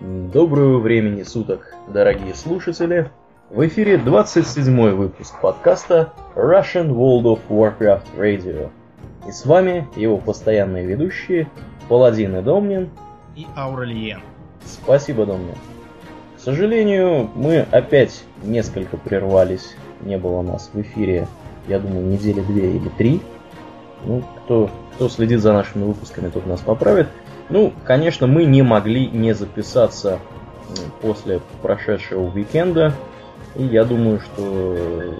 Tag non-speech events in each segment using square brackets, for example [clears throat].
Доброго времени суток, дорогие слушатели! В эфире 27 выпуск подкаста Russian World of Warcraft Radio. И с вами его постоянные ведущие Паладин и Домнин и Аурельен. Спасибо, Домнин. К сожалению, мы опять несколько прервались. Не было нас в эфире, я думаю, недели две или три. Ну, кто, кто следит за нашими выпусками, тот нас поправит. Ну, конечно, мы не могли не записаться после прошедшего уикенда. И я думаю, что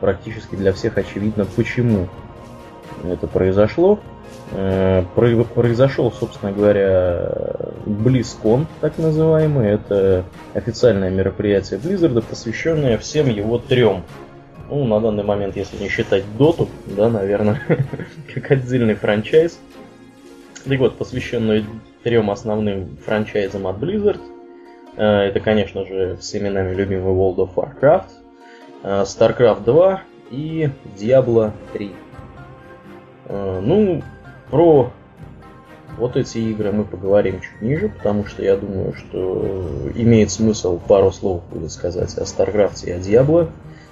практически для всех очевидно, почему это произошло. Э, произошел, собственно говоря, BlizzCon, так называемый. Это официальное мероприятие Blizzard, посвященное всем его трем. Ну, на данный момент, если не считать Доту, да, наверное, [laughs] как отдельный франчайз. Так вот, посвященную трем основным франчайзам от Blizzard. Э, это, конечно же, всеми нами любимый World of Warcraft, э, StarCraft 2 и Diablo 3. Э, ну, про вот эти игры мы поговорим чуть ниже, потому что я думаю, что имеет смысл пару слов будет сказать о StarCraft и о Diablo,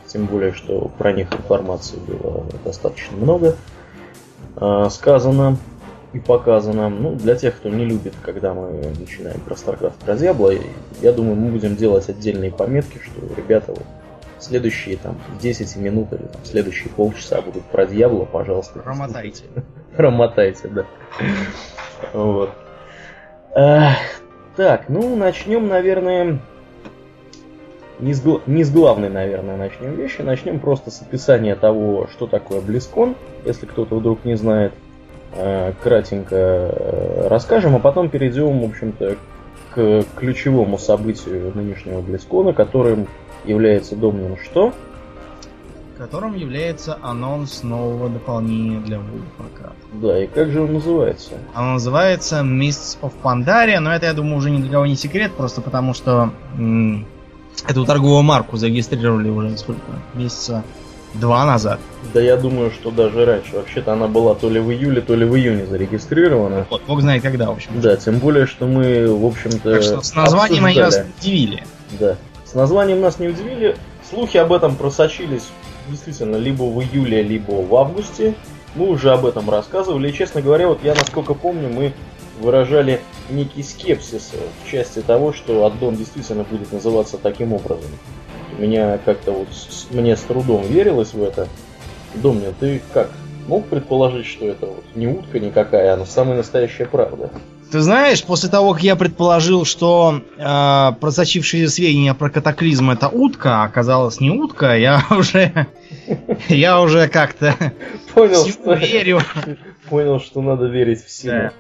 тем более, что про них информации было достаточно много сказано и показано. Ну, для тех, кто не любит, когда мы начинаем про StarCraft, про Diablo, я думаю, мы будем делать отдельные пометки, что ребята вот следующие там 10 минут или там, следующие полчаса будут про Diablo, пожалуйста. Промотайте. [laughs] Промотайте, да. Вот. Так, ну начнем, наверное, не с, не с главной, наверное, начнем вещи. Начнем просто с описания того, что такое BlizzCon, если кто-то вдруг не знает. Э, кратенько э, расскажем, а потом перейдем, в общем-то, к ключевому событию нынешнего Близкона, которым является Домнин что? Которым является анонс нового дополнения для Warcraft. Да, и как же он называется? Он называется Mists of Pandaria, но это, я думаю, уже ни для кого не секрет, просто потому что м- эту торговую марку зарегистрировали уже сколько? Месяца Два назад. Да я думаю, что даже раньше. Вообще-то она была то ли в июле, то ли в июне зарегистрирована. Вот, бог знает когда, в общем. Да, тем более, что мы, в общем-то, Так что с названием они нас удивили. Да. С названием нас не удивили. Слухи об этом просочились действительно либо в июле, либо в августе. Мы уже об этом рассказывали. И, честно говоря, вот я, насколько помню, мы выражали некий скепсис в части того, что аддон действительно будет называться таким образом. Меня как-то вот мне с трудом верилось в это. Домнин, ты как? Мог предположить, что это вот не утка никакая, а самая настоящая правда? Ты знаешь, после того, как я предположил, что э, просочившиеся сведения про катаклизм это утка, а оказалось не утка, я [laughs] уже я уже как-то понял, что верю. [laughs] Понял, что надо верить в силу.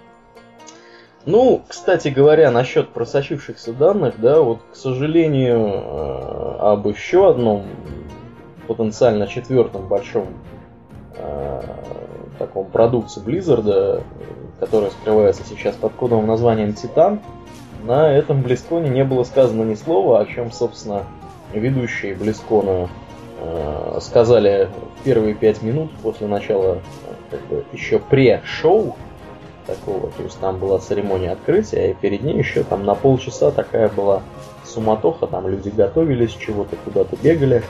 Ну, кстати говоря, насчет просочившихся данных, да, вот, к сожалению, э, об еще одном потенциально четвертом большом э, таком продукте Blizzard, которая скрывается сейчас под кодовым названием Титан, на этом Близконе не было сказано ни слова, о чем, собственно, ведущие Близкона э, сказали в первые пять минут после начала как бы, еще пре-шоу, такого. То есть там была церемония открытия, и перед ней еще там на полчаса такая была суматоха, там люди готовились, чего-то куда-то бегали,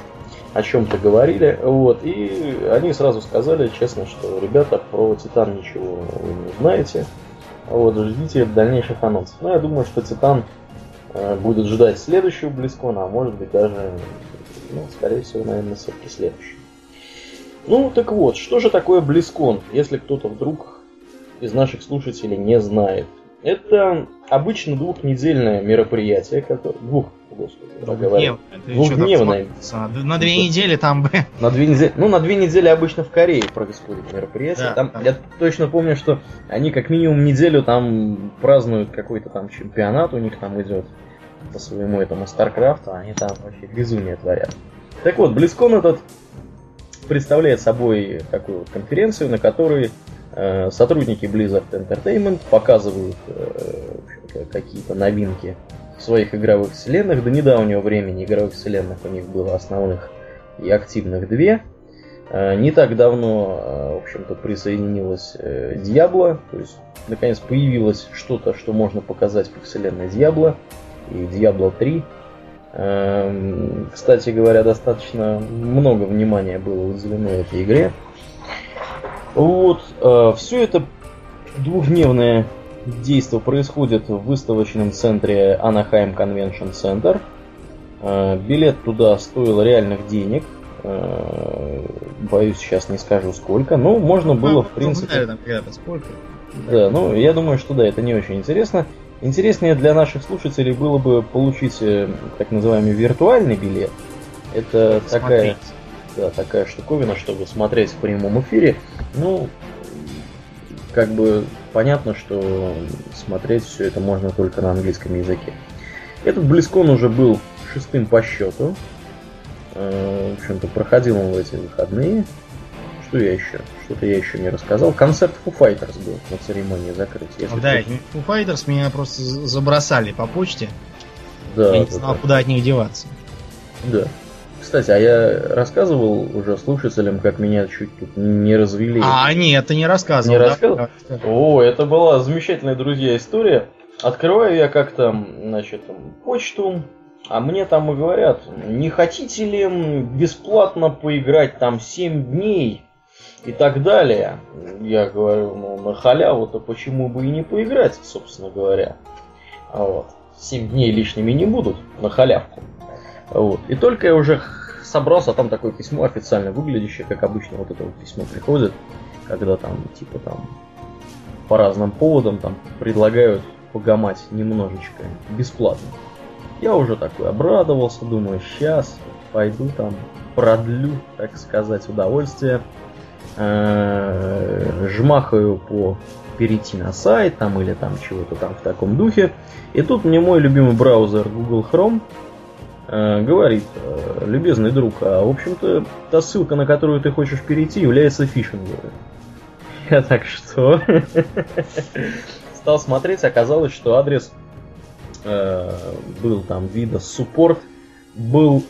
о чем-то говорили, вот, и они сразу сказали честно, что ребята про Титан ничего вы не знаете, вот, ждите дальнейших анонсов. Ну, я думаю, что Титан э, будет ждать следующего Близкона, а может быть даже, ну, скорее всего, наверное, все-таки следующий. Ну, так вот, что же такое Близкон, если кто-то вдруг из наших слушателей не знает. Это обычно двухнедельное мероприятие, которое... Двух, господи, Двухдневное. Двухдневное. На две недели там бы... [laughs] На две недели... Ну, на две недели обычно в Корее происходит мероприятие. Да, там, там, я точно помню, что они как минимум неделю там празднуют какой-то там чемпионат у них там идет по своему этому Старкрафту, они там вообще безумие творят. Так вот, Близкон этот представляет собой такую вот конференцию, на которой Э, сотрудники Blizzard Entertainment показывают э, какие-то новинки в своих игровых вселенных. До недавнего времени игровых вселенных у них было основных и активных две. Э, не так давно, в общем-то, присоединилась Diablo, то есть наконец появилось что-то, что можно показать по вселенной Diablo. и Diablo 3. Эм, кстати говоря, достаточно много внимания было уделено этой игре. Вот, э, все это двухдневное действие происходит в выставочном центре Anaheim Convention Center. Э, билет туда стоил реальных денег. Э, боюсь, сейчас не скажу сколько. Но можно было, в принципе... сколько? Да, ну, я думаю, что да, это не очень интересно. Интереснее для наших слушателей было бы получить э, так называемый виртуальный билет. Это такая, да, такая штуковина, чтобы смотреть в прямом эфире. Ну, как бы понятно, что смотреть все это можно только на английском языке. Этот Близкон уже был шестым по счету. Э, в общем-то, проходил он в эти выходные. Что я еще? Что-то я еще не рассказал. Концерт Foo Fighters был на церемонии закрытия. Да, Foo Fighters меня просто забросали по почте. Да. Я не знал, да. куда от них деваться. Да. Кстати, а я рассказывал уже слушателям, как меня чуть тут не развели. А, нет, ты не рассказывал. Не да? рассказывал? О, это была замечательная, друзья, история. Открываю я как-то, значит, почту, а мне там и говорят, не хотите ли бесплатно поиграть там 7 дней и так далее. Я говорю, ну на халяву-то почему бы и не поиграть, собственно говоря. А вот. 7 дней лишними не будут на халявку. Вот. И только я уже собрался, там такое письмо официально выглядящее, как обычно вот это вот письмо приходит, когда там, типа там, по разным поводам там предлагают погамать немножечко бесплатно. Я уже такой обрадовался, думаю, сейчас пойду там продлю, так сказать, удовольствие. Э, жмахаю по перейти на сайт там или там чего-то там в таком духе. И тут мне мой любимый браузер Google Chrome э, говорит, э, любезный друг, а в общем-то та ссылка, на которую ты хочешь перейти, является фишинговой. [laughs] Я так что? [laughs] Стал смотреть, оказалось, что адрес был там вида support, был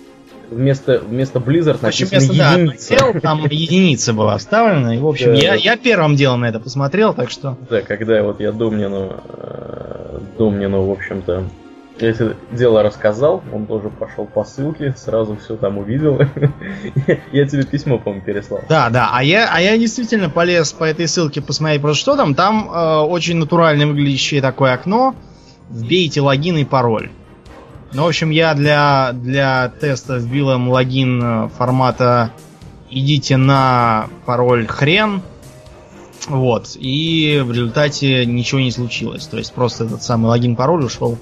вместо, вместо Blizzard в общем, вместо, единица. Да, там единица была оставлена. И, в общем, да, я, я первым делом на это посмотрел, так что... Да, когда вот я Домнину, э, Домнину, в общем-то, это дело рассказал, он тоже пошел по ссылке, сразу все там увидел. [laughs] я тебе письмо, по-моему, переслал. Да, да, а я, а я действительно полез по этой ссылке посмотреть просто что там. Там э, очень натурально выглядящее такое окно. Вбейте логин и пароль. Ну, в общем, я для, для теста вбил им логин э, формата идите на пароль хрен. Вот. И в результате ничего не случилось. То есть просто этот самый логин-пароль ушел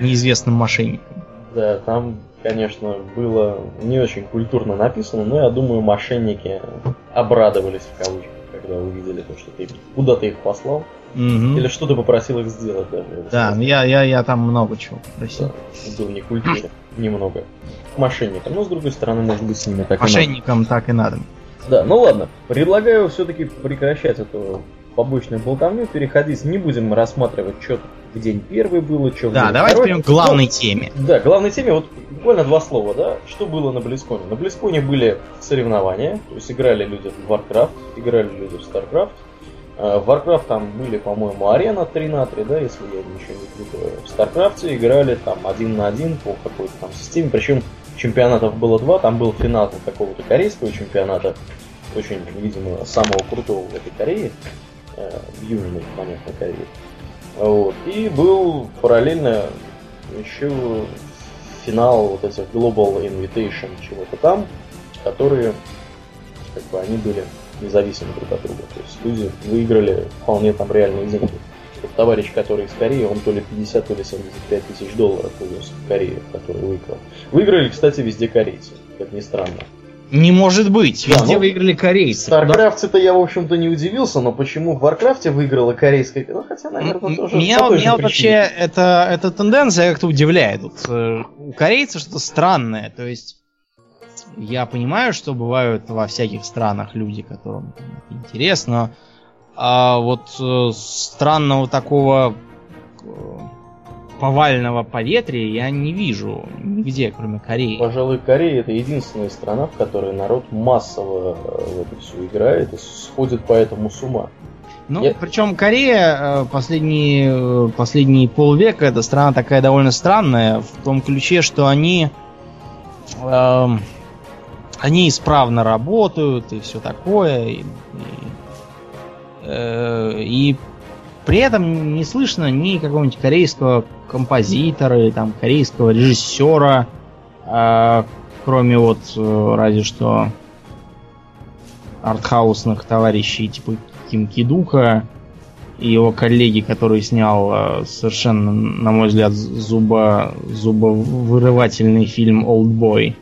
неизвестным мошенникам. Да, там, конечно, было не очень культурно написано, но я думаю, мошенники обрадовались в кавычках, когда увидели то, что ты куда ты их послал. Угу. Или что ты попросил их сделать даже. Да, ну я, я, я там много чего попросил. Да, был не культуре, немного. Мошенникам. Но с другой стороны, может быть, с ними так Мошенникам и надо. так и надо. Да, ну ладно. Предлагаю все-таки прекращать эту побочную болтовню, переходить. Не будем рассматривать, что в день первый было, что в да, день давайте второй. перейдем к главной ну, теме. Да, главной теме, вот буквально два слова, да. Что было на Близконе? На Близконе были соревнования, то есть играли люди в Warcraft, играли люди в StarCraft, в Warcraft там были, по-моему, арена 3 на 3, да, если я ничего не путаю. В StarCraft играли там один на один по какой-то там системе, причем чемпионатов было два, там был финал какого-то корейского чемпионата, очень, видимо, самого крутого в этой Корее, э, в Южной, понятно, Корее. Вот. И был параллельно еще финал вот этих Global Invitation чего-то там, которые, как бы, они были независимы друг от друга. То есть люди выиграли вполне там реальные деньги. Вот товарищ, который из Кореи, он то ли 50, то ли 75 тысяч долларов увез в Корею, который выиграл. Выиграли, кстати, везде корейцы, как ни странно. Не может быть, везде да, ну, выиграли корейцы. В Старкрафте-то я, в общем-то, не удивился, но почему в Варкрафте выиграла корейская... Ну, хотя, наверное, тоже... Меня, меня вообще эта, эта тенденция как-то удивляет. Вот, э, у корейцев что-то странное, то есть я понимаю, что бывают во всяких странах люди, которым это интересно. А вот э, странного такого э, повального поветрия я не вижу нигде, кроме Кореи. Пожалуй, Корея это единственная страна, в которой народ массово э, в это все играет и сходит поэтому с ума. Ну, Я- причем Корея последние, последние полвека это страна такая довольно странная в том ключе, что они эм, они исправно работают и все такое. И, и, э, и при этом не слышно ни какого-нибудь корейского композитора или там корейского режиссера, а, кроме вот э, разве что артхаусных товарищей типа Ким Кидука и его коллеги, который снял э, совершенно, на мой взгляд, зуба, зубовырывательный фильм «Олдбой».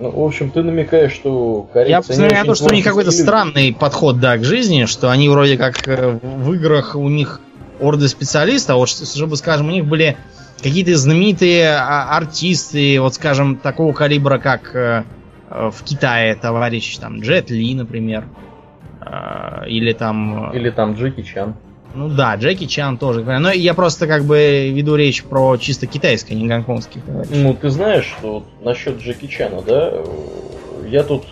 Ну, в общем, ты намекаешь, что Я корейцы... не посмотрю на то, что у них какой-то странный подход, да, к жизни, что они вроде как э, в играх у них орды специалистов, а вот чтобы, скажем, у них были какие-то знаменитые а, артисты, вот, скажем, такого калибра, как э, э, в Китае товарищ там Джет Ли, например, или там... Или там Джеки Чан. Ну да, Джеки Чан тоже. Но я просто как бы веду речь про чисто китайское, не гонконгских товарищей. Ну, ты знаешь, что вот насчет Джеки Чана, да, э, я тут,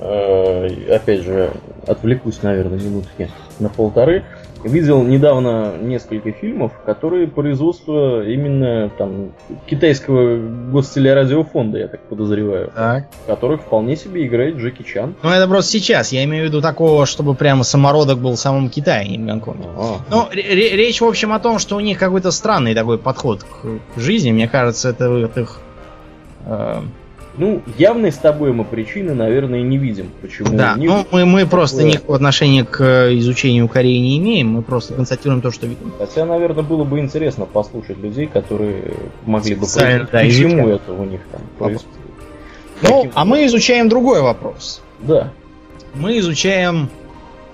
э, опять же, отвлекусь, наверное, минутки на полторы. Видел недавно несколько фильмов, которые производство именно там китайского гостелерадиофонда, я так подозреваю, Так. в которых вполне себе играет Джеки Чан. Ну, это просто сейчас. Я имею в виду такого, чтобы прямо самородок был в самом Китае, не в Гонконге. А, Ну, ре- ре- речь, в общем, о том, что у них какой-то странный такой подход к, к жизни. Мне кажется, это вот их... э, Ну, явной с тобой мы причины, наверное, не видим. Почему да, них ну, мы, мы просто такое- никакого отношения к э, изучению Кореи не имеем. Мы просто констатируем то, что видим. Хотя, наверное, было бы интересно послушать людей, которые могли бы прояснить, да, почему это у них там происходит. Ну, Каким- а мы изучаем другой вопрос. Да, Мы изучаем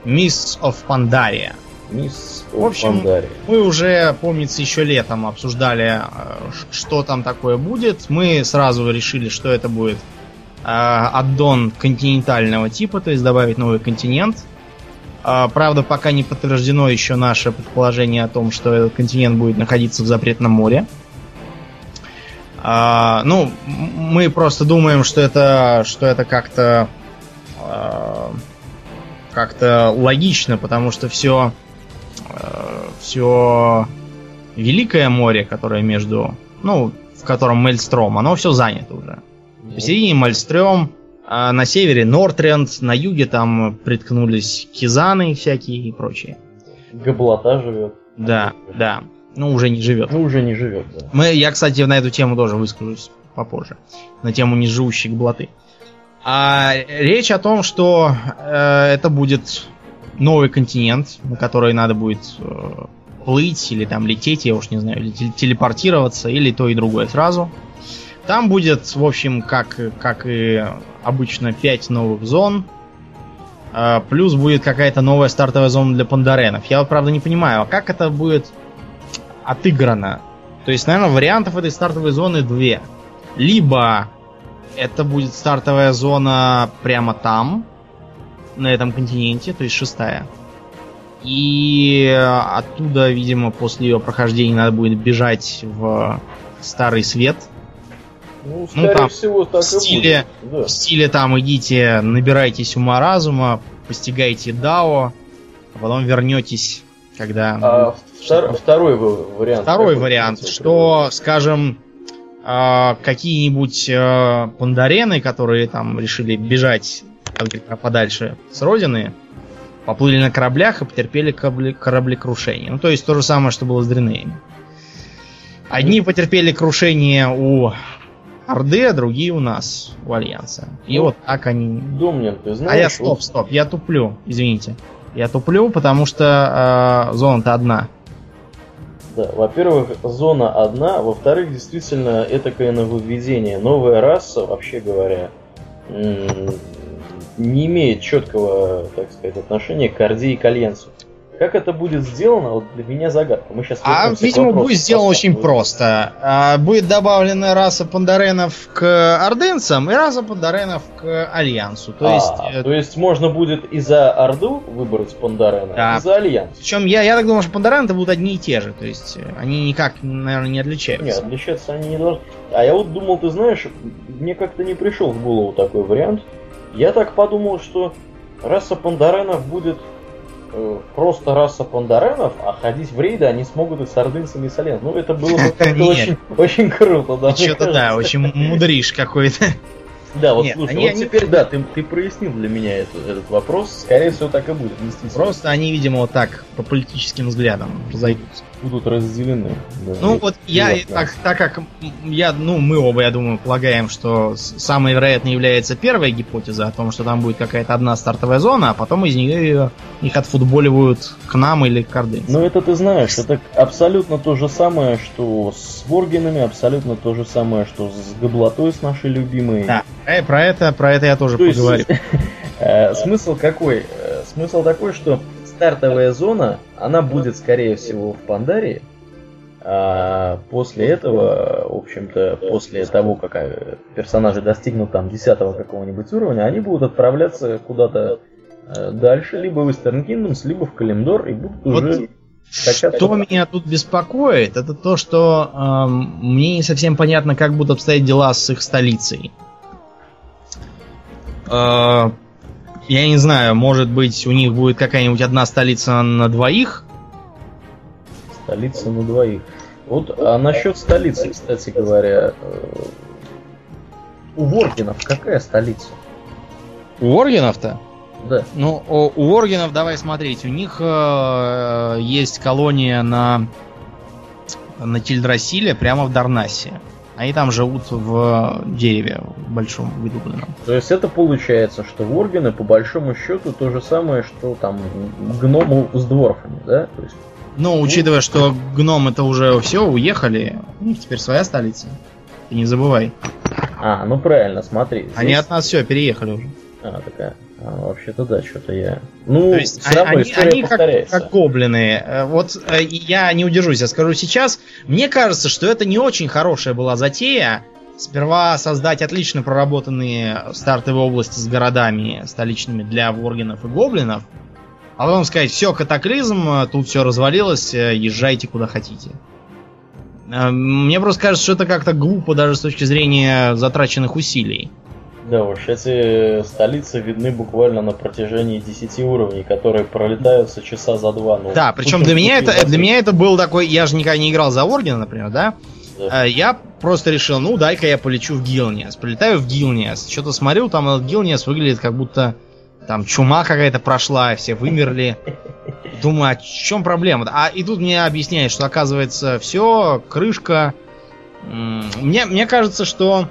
Miss of Pandaria. Мисс В общем, Пандари. Мы уже, помнится, еще летом обсуждали, э, что там такое будет. Мы сразу решили, что это будет э, аддон континентального типа, то есть добавить новый континент. А, Правда, пока не подтверждено еще наше предположение о том, что этот континент будет находиться в запретном море. Ну, мы просто думаем, что это, что это как-то как-то логично, потому что все все Великое море, которое между, ну, в котором Мельстром, оно все занято уже. Посередине Мальстрём, а на севере Нортренд, на юге там приткнулись Кизаны всякие и прочее. Габлота живет. Да, да. Ну, уже не живет. Ну, уже не живет, да. Мы, я, кстати, на эту тему тоже выскажусь попозже. На тему неживущей блаты. А речь о том, что э, это будет новый континент, на который надо будет э, плыть или там лететь, я уж не знаю, или тел- телепортироваться, или то и другое сразу. Там будет, в общем, как, как и обычно, 5 новых зон. Э, плюс будет какая-то новая стартовая зона для пандаренов. Я правда, не понимаю, а как это будет отыграно? То есть, наверное, вариантов этой стартовой зоны две. Либо это будет стартовая зона прямо там, на этом континенте, то есть шестая. И оттуда, видимо, после ее прохождения надо будет бежать в Старый Свет. Ну, скорее там, всего, так в стиле- будет. Да. В стиле там идите, набирайтесь ума разума, постигайте Дао, а потом вернетесь, когда... А втор- второй вариант. Второй вариант, что, скажем, а, какие-нибудь а, пандарены, которые там решили бежать говорится, подальше с родины, поплыли на кораблях и потерпели корабли- кораблекрушение. Ну, то есть то же самое, что было с Дренеями. Одни потерпели крушение у Орды, а другие у нас, у Альянса. И Ну, вот так они... Домнин, ты знаешь... А я стоп, стоп, я туплю, извините. Я туплю, потому что э, зона-то одна. Да, во-первых, зона одна, во-вторых, действительно, этакое нововведение. Новая раса, вообще говоря, не имеет четкого, так сказать, отношения к Орде и к Альянсу. Как это будет сделано, вот для меня загадка. Мы сейчас А, видимо, будет сделано очень просто. А, будет добавлена раса пандаренов к орденцам и раса пандаренов к Альянсу. То есть, э, то есть можно будет и за Орду выбрать Пандарена, Да. и за Альянс. причем я, я так думаю, что пандарены будут одни и те же. То есть э, они никак, наверное, не отличаются. Нет, отличаться они не должны. А я вот думал, ты знаешь, мне как-то не пришел в голову такой вариант. Я так подумал, что раса пандаренов будет э, просто раса пандаренов, а ходить в рейды они смогут и с ордынцами, и с альянсом. Ну, это было бы [laughs] очень, очень круто, да. Что-то да, очень мудришь какой-то. Да, вот Нет, слушай, они- вот они- теперь, да, ты, ты прояснил для меня это- этот вопрос. Скорее всего, так и будет, действительно. Просто они, видимо, вот так по политическим взглядам разойдутся. Будут разделены. да. Ну вот я, так, так как я, ну мы оба, я думаю, полагаем, что самой вероятной является первая гипотеза о том, что там будет какая-то одна стартовая зона, а потом из нее их отфутболивают к нам или к ордынцам. Ну это ты знаешь, это абсолютно то же самое, что с Воргинами, абсолютно то же самое, что с Габлотой, с нашей любимой. Да, э, про это, про это я тоже То поговорю. [laughs] э, смысл какой? Э, Смысл такой, что стартовая зона, она будет, скорее всего, в Пандарии. А после этого, в общем-то, после того, как э, персонажи достигнут там 10 какого-нибудь уровня, они будут отправляться куда-то э, дальше, либо в Eastern Kingdoms, либо в Калимдор, и будут Вот уже. Что меня тут беспокоит, это то, что эм, мне не совсем понятно, как будут обстоять дела с их столицей. Э, я не знаю, может быть, у них будет какая-нибудь одна столица на двоих. Столица на двоих. Вот, а насчет столицы, кстати говоря, э, у Воргинов какая столица? У Оргенов-то? Да. Ну, у Оргенов, давай смотреть, у них э, есть колония на, на Тильдрасиле, прямо в Дарнасе. Они там живут в дереве в большом выдубленном. То есть это получается, что Воргины по большому счету то же самое, что там гному с дворфами, да? То есть, Но учитывая, что гномы-то уже все уехали, у них теперь своя столица. Ты не забывай. а, ну правильно, смотри. Они здесь- от нас все переехали уже. А, такая. А, вообще-то да, что-то я. Ну, То есть все равно они, история они как, повторяется. как гоблины. Э, Вот э, я не удержусь, я скажу сейчас. Мне кажется, что это не очень хорошая была затея. Сперва создать отлично проработанные стартовые области с городами столичными для воргинов и гоблинов. А потом сказать, все, катаклизм, э, тут все развалилось, езжайте куда хотите. Мне просто кажется, что это как-то глупо даже с точки зрения затраченных усилий. Да уж, эти столицы видны буквально на протяжении 10 уровней, которые пролетаются часа за два. Ну, Да, причем для меня это для меня это был такой, я же никогда не играл за Ордена, например, да? Да. Э, Я просто решил, ну дай-ка я полечу в Гилниас. Прилетаю в Гилниас. Что-то смотрю, там этот Гилниас выглядит как будто там чума какая-то прошла, все вымерли. Думаю, а в чем проблема? А и тут мне объясняют, что оказывается все, крышка. Мне, мне кажется, что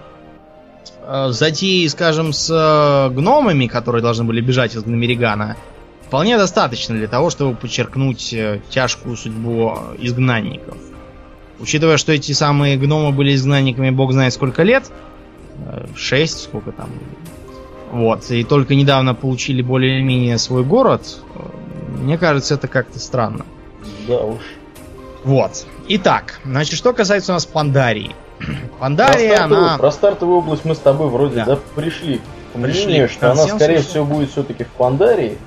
затеи, скажем, с э, гномами, которые должны были бежать из Гномеригана, вполне достаточно для того, чтобы подчеркнуть э, тяжкую судьбу изгнанников. Учитывая, что эти самые гномы были изгнанниками бог знает сколько лет, э, шесть, сколько там, вот, и только недавно получили более-менее свой город, э, мне кажется, это как-то странно. Да уж. Вот. Итак, значит, что касается у нас Пандарии. Про Пандария, стартовую, она... про стартовую область мы с тобой вроде Да. да. пришли к Пришли мнению, к что она, скорее всего, будет все-таки в Пандарии.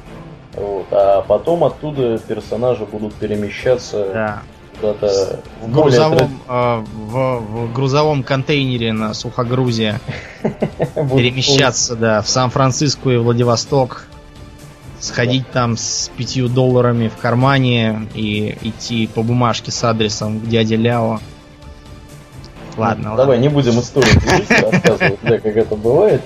Вот, а потом оттуда персонажи будут перемещаться Да, куда-то в более грузовом, э, в, в грузовом контейнере на сухогрузе [laughs] перемещаться, да, в Сан-Франциско и Владивосток, сходить там с пятью долларами в кармане и идти по бумажке с адресом к дяде Ляо. Ладно, Ну, ладно. Давай не будем историю рассказывать, да, как это бывает.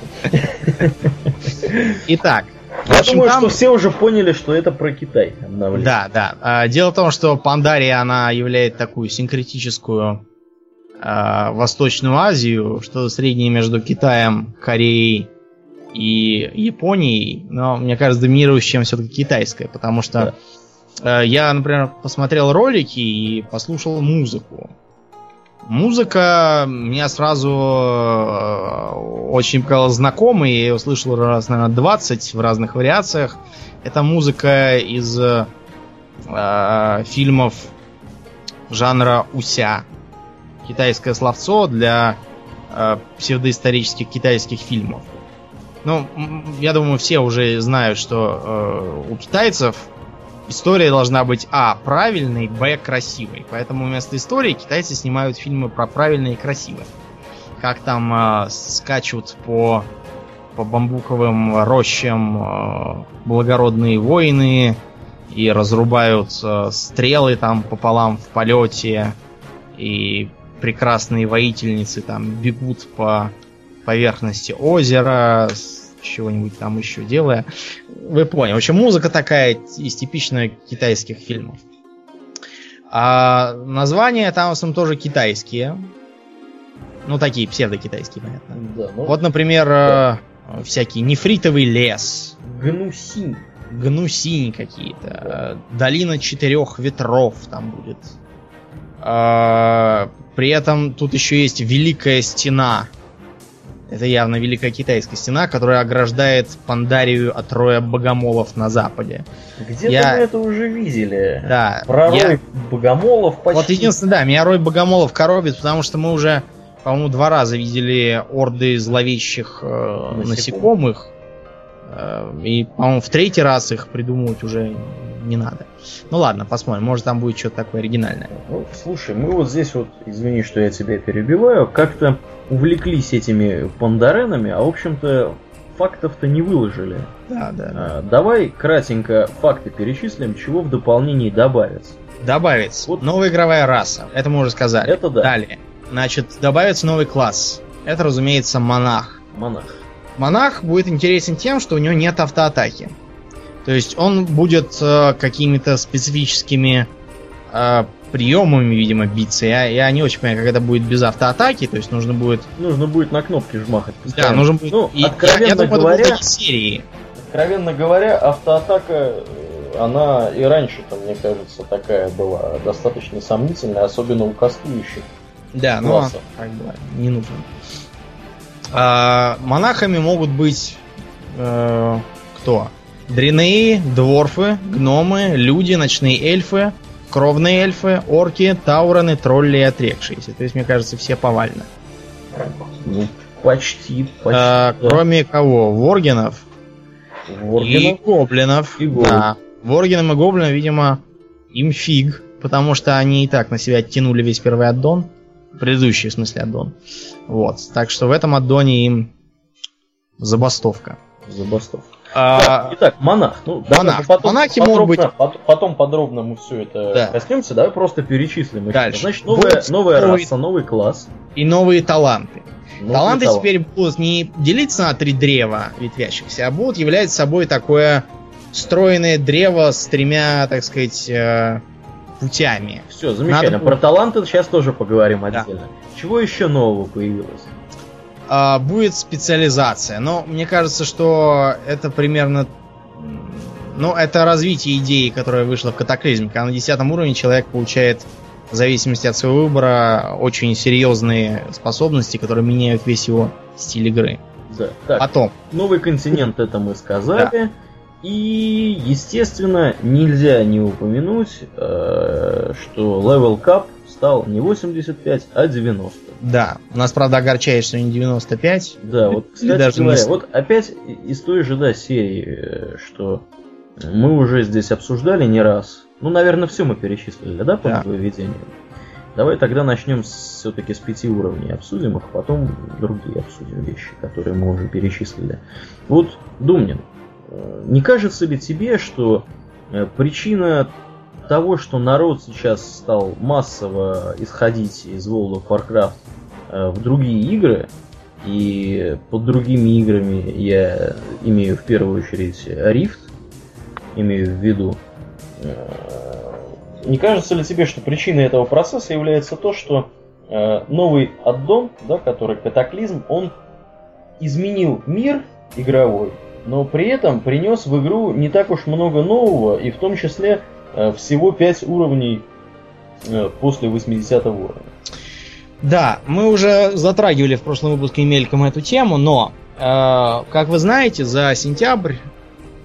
Итак, Я общем, думаю, там- что все уже поняли, что это про Китай. Да, да. А, Дело в том, что Пандария, она являет такую синкретическую а, Восточную Азию, что среднее между Китаем, Кореей и Японией. Но, мне кажется, доминирующим все-таки китайская, потому что э, я, например, посмотрел ролики и послушал музыку. Музыка меня сразу э, очень показалась знакомой, я ее слышал раз, наверное, 20 в разных вариациях. Это музыка из э, э, фильмов жанра уся. Китайское словцо для э, псевдоисторических китайских фильмов. Ну, я думаю, все уже знают, что э, у китайцев история должна быть А. правильной, Б. красивой. Поэтому вместо истории китайцы снимают фильмы про правильные и красивые. Как там э, скачут по, по бамбуковым рощам э, благородные воины, и разрубают э, стрелы там пополам в полете, и прекрасные воительницы там бегут по поверхности озера, чего-нибудь там еще делая. Вы поняли. В общем, музыка такая из типичных китайских фильмов. А названия там в основном тоже китайские. Ну, такие псевдокитайские, понятно. Да, ну, Вот, например, э, всякий нефритовый лес, Гнусинь. гнусинь какие-то, э, долина четырех ветров там будет. А, При этом тут еще есть Великая Стена. Это явно Великая Китайская Стена, которая ограждает Пандарию от роя богомолов на западе. Где-то Я- мы это уже видели. Да, Про я- рой богомолов почти. Вот единственное, да, меня рой богомолов коробит, потому что мы уже, по-моему, два раза видели орды зловещих э, Насекомых. насекомых. Э, и, по-моему, в третий раз их придумывать уже не надо. Ну ладно, посмотрим, может там будет что-то такое оригинальное. Ну, слушай, мы вот здесь вот, извини, что я тебя перебиваю, как-то увлеклись этими пандаренами, а в общем-то фактов-то не выложили. Да, да. А, давай кратенько факты перечислим, чего в дополнении добавится. Добавится Вот. новая игровая раса. Это мы уже сказали. Это да. Далее. Значит, добавится новый класс. Это, разумеется, монах. Монах. Монах будет интересен тем, что у него нет автоатаки. То есть он будет э, какими-то специфическими э, приемами, видимо, биться. Я, я не очень понимаю, как это будет без автоатаки. То есть нужно будет... Нужно будет на кнопки жмахать. Да, постоянно. нужно будет... Ну, и- я- откровенно я, думаю, это говоря, такие серии. Откровенно говоря, автоатака, э, она и раньше-то, мне кажется, такая была достаточно сомнительная, особенно у кастующих. Да, но классов. как бы не нужно. А, монахами могут быть э, кто? Дринеи, дворфы, гномы, люди, ночные эльфы, кровные эльфы, орки, таурены, тролли и отрекшиеся. То есть, мне кажется, все повально. Ну, почти, почти. А, да. Кроме кого? Воргенов и Воргенов. гоблинов. И гоблинов. да. Воргенам и гоблинам, видимо, им фиг, потому что они и так на себя оттянули весь первый аддон. Предыдущий, в смысле, аддон. Вот. Так что в этом аддоне им забастовка. Забастовка. А, Так, итак, монах. Ну, монах. потом, Монахи подробно, могут быть- пот- потом подробно мы все это Да. коснемся. Давай просто перечислим. их. Дальше. Значит, новая, Будет новая новый- раса, новый класс. и новые таланты. новый Таланты талант. теперь будут не делиться на три древа ветвящихся, а будут являть собой такое стройное древо с тремя, так сказать, э, путями. Все, замечательно. Надо Про таланты сейчас тоже поговорим Да. отдельно. Чего еще нового появилось? А, будет специализация. Но мне кажется, что это примерно... Ну, это развитие идеи, которая вышла в катаклизме. Когда на 10 уровне человек получает, в зависимости от своего выбора, очень серьезные способности, которые меняют весь его стиль игры. Да. Так, Потом, новый континент это мы сказали. И, естественно, нельзя не упомянуть, э, что level cap стал не 85, а 90. Да, у нас, правда, огорчает, что не 95. Да, вот, кстати даже не говоря, с- вот опять из той же, да, серии, э, что мы уже здесь обсуждали не раз. Ну, наверное, все мы перечислили, да, по Да. нововведениям? Давай тогда начнем все-таки с пяти уровней, обсудим их, потом другие обсудим вещи, которые мы уже перечислили. Вот, Думнин, э, не кажется ли тебе, что э, причина того, что народ сейчас стал массово исходить из World of Warcraft э, в другие игры, и под другими играми я имею в первую очередь Rift, имею в виду. Э, Не кажется ли тебе, что причиной этого процесса является то, что э, новый аддон, да, который катаклизм, он изменил мир игровой, но при этом принес в игру не так уж много нового, и в том числе всего 5 уровней э, после 80 уровня. Да, мы уже затрагивали в прошлом выпуске мельком эту тему, но, э, как вы знаете, за сентябрь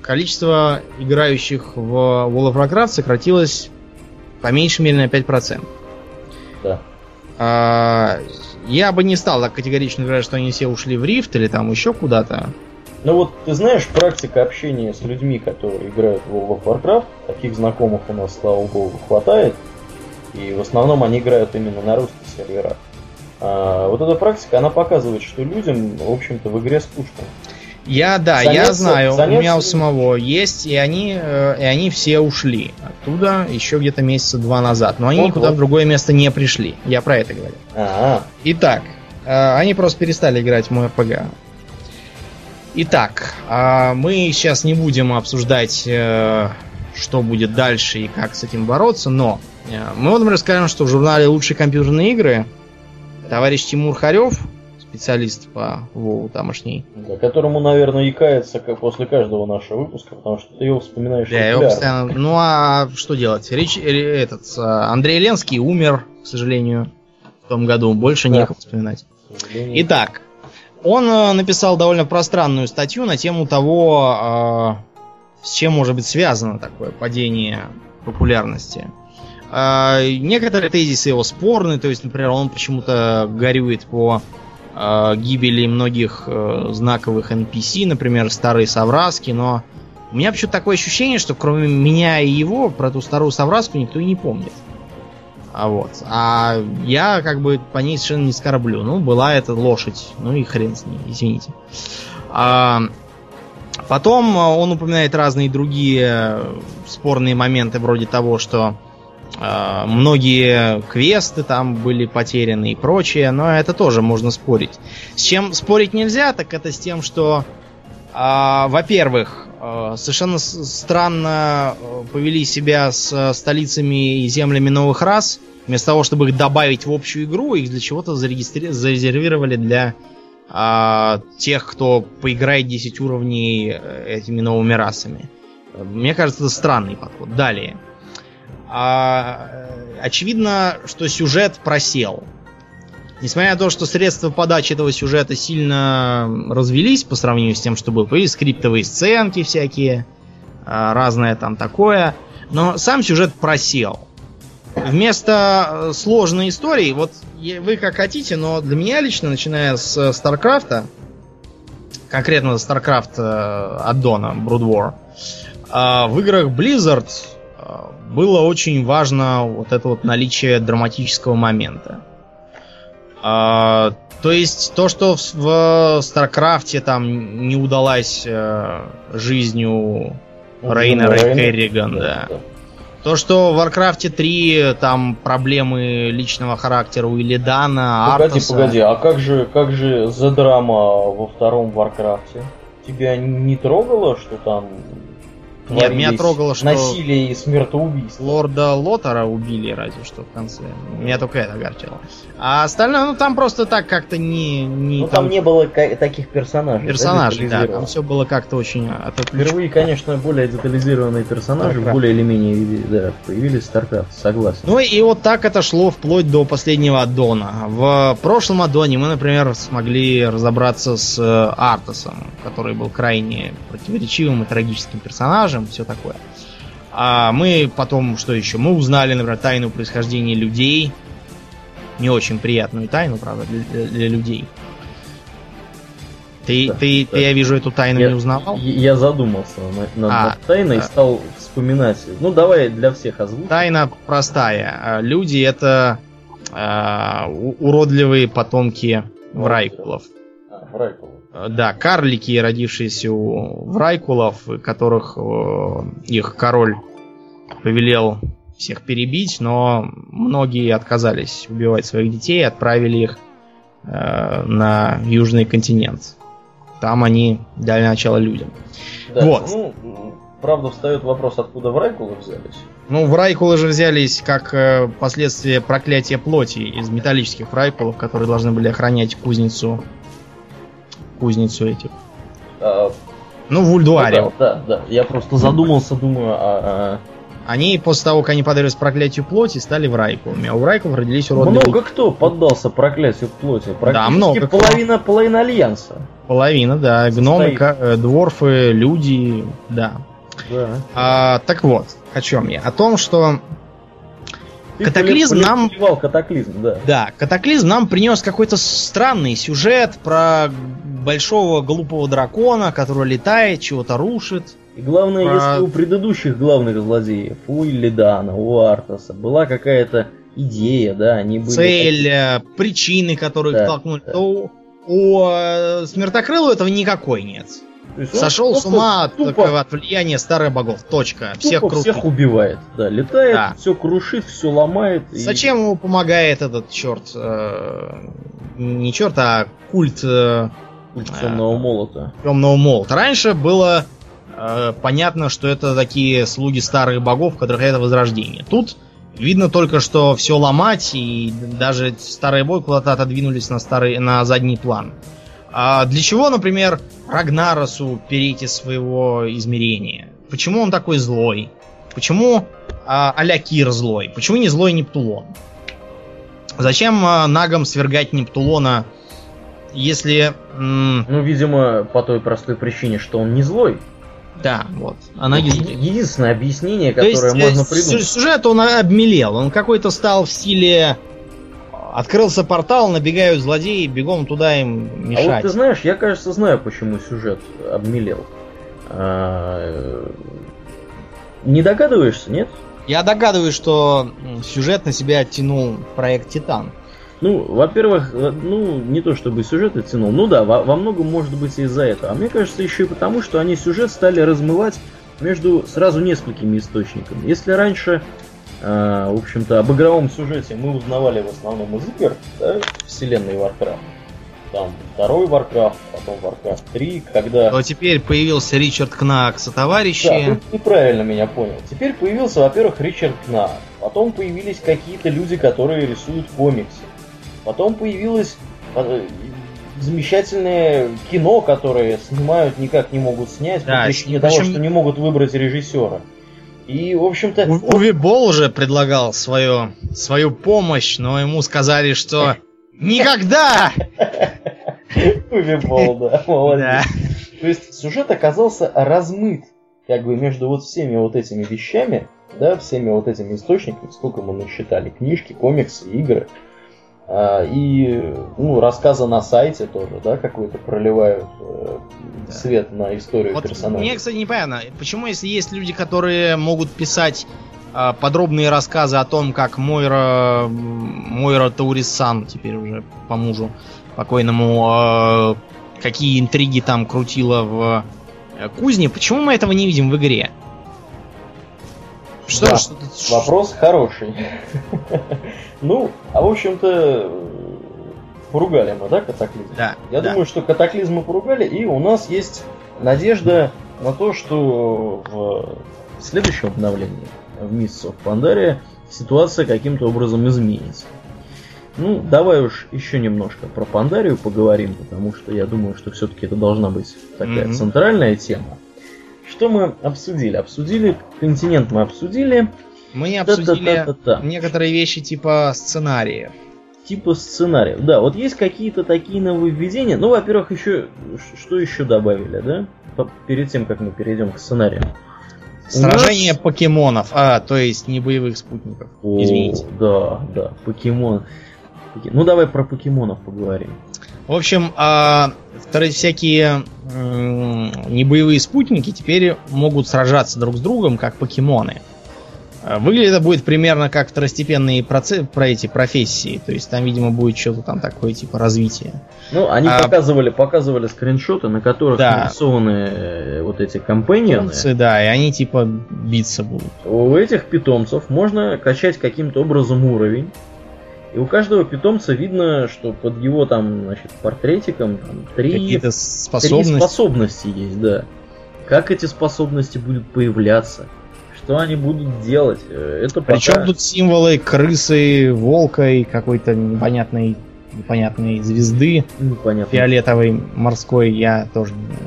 количество играющих в World of Warcraft сократилось по меньшей мере на 5%. Да. А, я бы не стал так категорично говорить, что они все ушли в Рифт или там еще куда-то. Ну вот, ты знаешь, практика общения с людьми, которые играют в World of Warcraft, таких знакомых у нас, слава богу, хватает, и в основном они играют именно на русских серверах. А, вот эта практика, она показывает, что людям, в общем-то, в игре скучно. Я, да, Заняться- я знаю, заняться- у меня у самого есть, и они, э, и они все ушли оттуда еще где-то месяца два назад. Но они Ого. никуда в другое место не пришли. Я про это говорю. А, Итак, э, они просто перестали играть в мой РПГ. Итак, а мы сейчас не будем обсуждать, э, что будет дальше и как с этим бороться, но э, мы вот, например, скажем, что в журнале «Лучшие компьютерные игры» товарищ Тимур Харев, специалист по Вову тамошний, да, которому, наверное, икается как после каждого нашего выпуска, потому что ты его вспоминаешь Да, его постоянно... Ну а что делать? Рич... э, Этот, Андрей Ленский умер, к сожалению, в том году. Больше Да. некого вспоминать. Итак, он э, написал довольно пространную статью на тему того, э, с чем может быть связано такое падение популярности. Э, Некоторые тезисы его спорны, то есть, например, он почему-то горюет по э, гибели многих э, знаковых NPC, например, старые совраски, но у меня почему-то такое ощущение, что кроме меня и его про эту старую совраску никто и не помнит. А вот. А я как бы по ней совершенно не скорблю. Ну, была эта лошадь. Ну и хрен с ней, извините. А, потом а, он упоминает разные другие спорные моменты, вроде того, что а, многие квесты там были потеряны и прочее, но это тоже можно спорить. С чем спорить нельзя, так это с тем, что, а, во-первых, совершенно с- странно э, повели себя с э, столицами и землями новых рас. Вместо того, чтобы их добавить в общую игру, их для чего-то зарегистри- зарезервировали для а, тех, кто поиграет 10 уровней э, этими новыми расами. Мне кажется, это странный подход. Далее. А, э, очевидно, что сюжет просел. Несмотря на то, что средства подачи этого сюжета сильно развелись по сравнению с тем, что было. Появились скриптовые сценки всякие, а, разное там такое. Но сам сюжет просел. Вместо э, сложной истории, вот вы как хотите, но для меня лично, начиная с Старкрафта, конкретно Starcraft э, аддона, Brood War, в играх Blizzard было очень важно вот это вот наличие драматического момента. А, то есть то, что в, в Старкрафте там не удалась э, жизнью Ну, Рейнера и. Керриган, да. То, что в Warcraft 3 там проблемы личного характера у Илидана, Погоди, Артаса. погоди, а как же, как же за драма во втором Варкрафте? Тебя не трогало, что там Нет, меня творились трогало, что- насилие и смертоубийство? Лорда Лотара убили разве что в конце. Меня только это огорчило. А остальное, ну там просто так как-то не... не Ну там не было таких персонажей. персонажей, да, там все было как-то очень отоплено. Впервые, конечно, более детализированные персонажи Starcraft. более или менее да, появились в StarCraft, согласен. Ну и вот так это шло вплоть до последнего аддона. В прошлом аддоне мы, например, смогли разобраться с э, Артасом, который был крайне противоречивым и трагическим персонажем, все такое. А мы потом, что еще? Мы узнали, например, тайну происхождения людей. Не очень приятную тайну, правда, для, для людей. Ты, Да, ты, да. ты, я вижу, эту тайну Я- не узнавал? Я, задумался над, над А, тайной и да. стал вспоминать. Ну давай для всех озвучим. Тайна простая. А, Люди это у- уродливые потомки врайкулов. А, Врайкул. Э, Да, карлики, родившиеся у врайкулов, которых э, их король повелел всех перебить, но многие отказались убивать своих детей и отправили их э, на южный континент. Там они дали начало людям. Да, Вот. Ну, правда, встает вопрос, откуда Врайкулы взялись. Ну, врайкулы же взялись как э, последствие проклятия плоти из металлических врайкулов, которые должны были охранять кузницу кузницу этих. А, Ну, в ну да, да, да. Я просто задумался, думаю, а, Они после того, как они подались проклятию плоти, стали врайкулами. А у врайкулов родились а, уродливые много кто поддался проклятию плоти. Практически много кто. половина, половина альянса. половина, да. Гномы, э, дворфы, люди, да. Да. А, так вот, о чем я? О том, что Ты Катаклизм поле- нам- катаклизм, да. Да, катаклизм нам принес какой-то странный сюжет про большого глупого дракона, который летает, чего-то рушит. И главное, Про- если у предыдущих главных злодеев, у Иллидана, у Артаса, была какая-то идея, да, они были... Цель, э, причины, которые их Да, толкнули, да. то у, э, Смертокрылу этого никакой нет. Сошел с ума от, тупо, от влияния старых богов. Точка. Всех крутит. всех убивает. Да, летает, да. все крушит, все ломает. Зачем и... ему помогает этот черт? Э, не черт, а культ. Э, культ темного молота. Темного молота. Раньше было э, понятно, что это такие слуги старых богов, которых это возрождение. Тут видно только, что все ломать, и даже старые боги куда-то отодвинулись на, старый, на задний план. А для чего, например, Рагнаросу перейти своего измерения? Почему он такой злой? Почему а, Алякир злой? Почему не злой Нептулон? Зачем а, нагам свергать Нептулона, если... Ну, видимо, по той простой причине, что он не злой. Да, вот. Она вот единственное объяснение, которое есть, можно придумать. Сюжет он обмелел. Он какой-то стал в стиле Открылся портал, набегают злодеи, бегом туда им мешать. А вот ты знаешь, я, кажется, знаю, почему сюжет обмелел. А... Не догадываешься, нет? Я догадываюсь, что сюжет на себя оттянул проект Титан. Ну, во-первых, э, ну, не то чтобы сюжет оттянул, ну да, во, во многом может быть из-за этого. А мне кажется, еще и потому, что они сюжет стали размывать между сразу несколькими источниками. Если раньше а, в общем-то, об игровом сюжете мы узнавали в основном из игр, да, вселенной Warcraft. Там второй Warcraft, потом Warcraft 3, когда... Но теперь появился Ричард Кнак со товарищи. Да, ты неправильно меня понял. Теперь появился, во-первых, Ричард Кнак. Потом появились какие-то люди, которые рисуют комиксы. Потом появилось э, замечательное кино, которое снимают, никак не могут снять, да, по причине того, что не могут выбрать режиссера. И, в общем-то... У, Уви Бол уже предлагал свою, свою помощь, но ему сказали, что никогда! [laughs] Уви Бол, да, [laughs] молодец. То есть сюжет оказался размыт как бы между вот всеми вот этими вещами, да, всеми вот этими источниками, сколько мы насчитали, книжки, комиксы, игры. А, и ну, рассказы на сайте тоже, да, какой-то проливают э, да. свет на историю вот персонажа. Мне, кстати, непонятно, почему, если есть люди, которые могут писать э, подробные рассказы о том, как Мойра, Мойра Таурисан, теперь уже по мужу покойному, э, какие интриги там крутила в э, кузне, почему мы этого не видим в игре? Что, да, что вопрос хороший. Ну, а в общем-то, поругали мы, да, катаклизм? Да. Я да. думаю, что катаклизм мы поругали, и у нас есть надежда на то, что в следующем обновлении в Mists of Pandaria ситуация каким-то образом изменится. Ну, давай уж еще немножко про Пандарию поговорим, потому что я думаю, что все-таки это должна быть такая mm-hmm. центральная тема. Что мы обсудили? Обсудили континент мы обсудили. Мы не обсудили некоторые вещи типа сценариев. Типа сценариев. Да, вот есть какие-то такие нововведения. Ну, во-первых, еще что еще добавили, да? Перед тем, как мы перейдем к сценарию. Сражение нас... покемонов, а, то есть не боевых спутников. О, Извините. Да, да, покемон. Ну давай про покемонов поговорим. В общем, а, всякие небоевые спутники теперь могут сражаться друг с другом, как покемоны. А, выглядит это будет примерно как второстепенные проце- про эти профессии. То есть там, видимо, будет что-то там такое, типа развитие. Ну, они а, показывали, показывали скриншоты, на которых да. нарисованы э, вот эти компаньоны. Да, и они типа биться будут. У этих питомцев можно качать каким-то образом уровень. И у каждого питомца видно, что под его там, значит, портретиком там, три, три способности есть, да. Как эти способности будут появляться? Что они будут делать? Э, это Причем пока... тут символы крысы, волка и какой-то непонятной непонятной звезды. Непонятно. Фиолетовой морской, я тоже не знаю.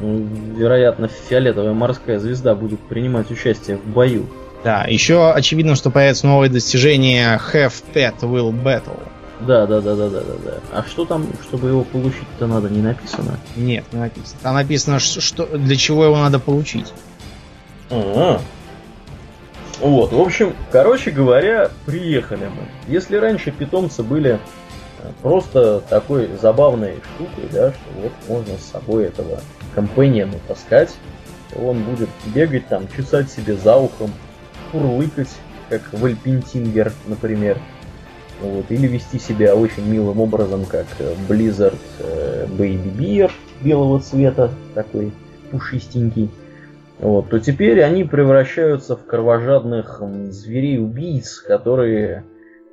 Ну, вероятно, фиолетовая морская звезда будет принимать участие в бою. Да, еще очевидно, что появится новое достижение Have Pet Will Battle. Да, да, да, да, да, да, да. А что там, чтобы его получить-то надо, не написано? Нет, не написано. Там написано, что, для чего его надо получить. А-а. Вот, в общем, короче говоря, приехали мы. Если раньше питомцы были э, просто такой забавной штукой, да, что вот можно с собой этого компаньона таскать, он будет бегать там, чесать себе за ухом, курлыкать, как Вальпентингер, например. Вот, или вести себя очень милым образом, как Blizzard э, Baby Bear белого цвета, такой пушистенький, вот, то теперь они превращаются в кровожадных зверей-убийц, которые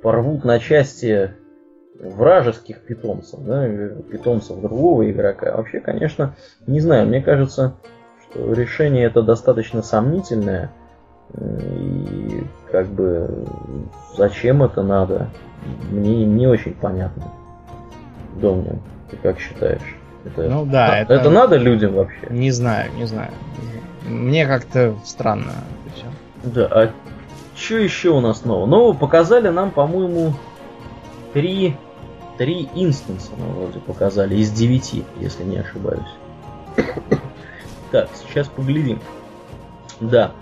порвут на части вражеских питомцев, да, питомцев другого игрока. Вообще, конечно, не знаю, мне кажется, что решение это достаточно сомнительное. И как бы зачем это надо, мне не очень понятно. Домнин, ты как считаешь? Это, ну да, это, это надо людям вообще? Не знаю, не знаю. Мне как-то странно это все. Да, а что еще у нас нового? Нового показали нам, по-моему, три, три инстанса, ну, вроде показали, из девяти, если не ошибаюсь. [coughs] Так, сейчас поглядим. Да,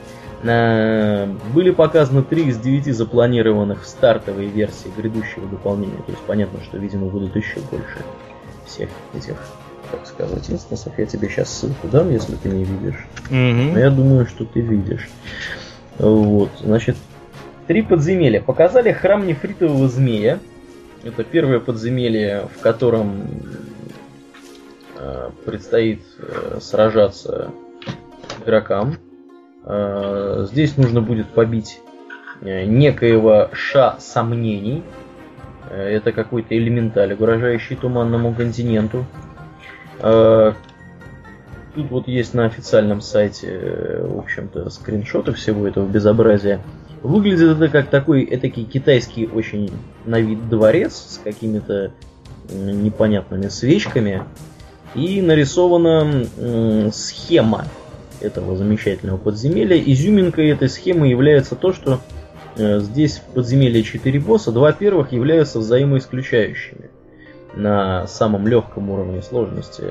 были показаны три из девяти запланированных в стартовой версии грядущего дополнения. То есть понятно, что, видимо, будут еще больше всех этих, так сказать, инстансов. Я тебе сейчас ссылку дам, если ты не видишь. Mm-hmm. Но я думаю, что ты видишь. Вот, значит, три подземелья. Показали храм нефритового змея. Это первое подземелье, в котором э, предстоит э, сражаться игрокам. Э, здесь нужно будет побить э, некоего ша сомнений. Э, это какой-то элементаль, угрожающий туманному континенту. Тут вот есть на официальном сайте, в общем-то, скриншоты всего этого безобразия. Выглядит это как такой этакий китайский очень на вид дворец с какими-то непонятными свечками. И нарисована схема этого замечательного подземелья. Изюминкой этой схемы является то, что э, здесь в подземелье 4 босса, два первых являются взаимоисключающими на самом легком уровне сложности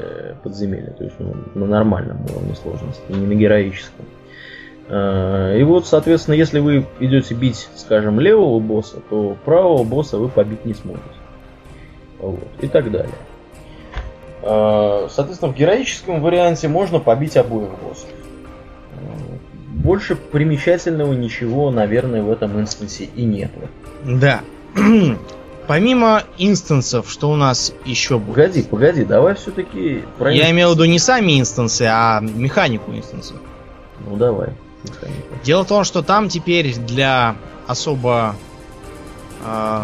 подземелья, то есть ну, на нормальном уровне сложности, не на героическом. Э, и вот, соответственно, если вы идете бить, скажем, левого босса, то правого босса вы побить не сможете. Вот, и так далее. Э, соответственно, в героическом варианте можно побить обоих боссов. Больше примечательного ничего, наверное, в этом инстансе и нет. Да. Помимо инстансов, что у нас еще будет? Погоди, погоди, давай все-таки про Я имел в виду не сами инстансы, а механику инстансов. Ну давай. Механика. Дело в том, что там теперь для особо э,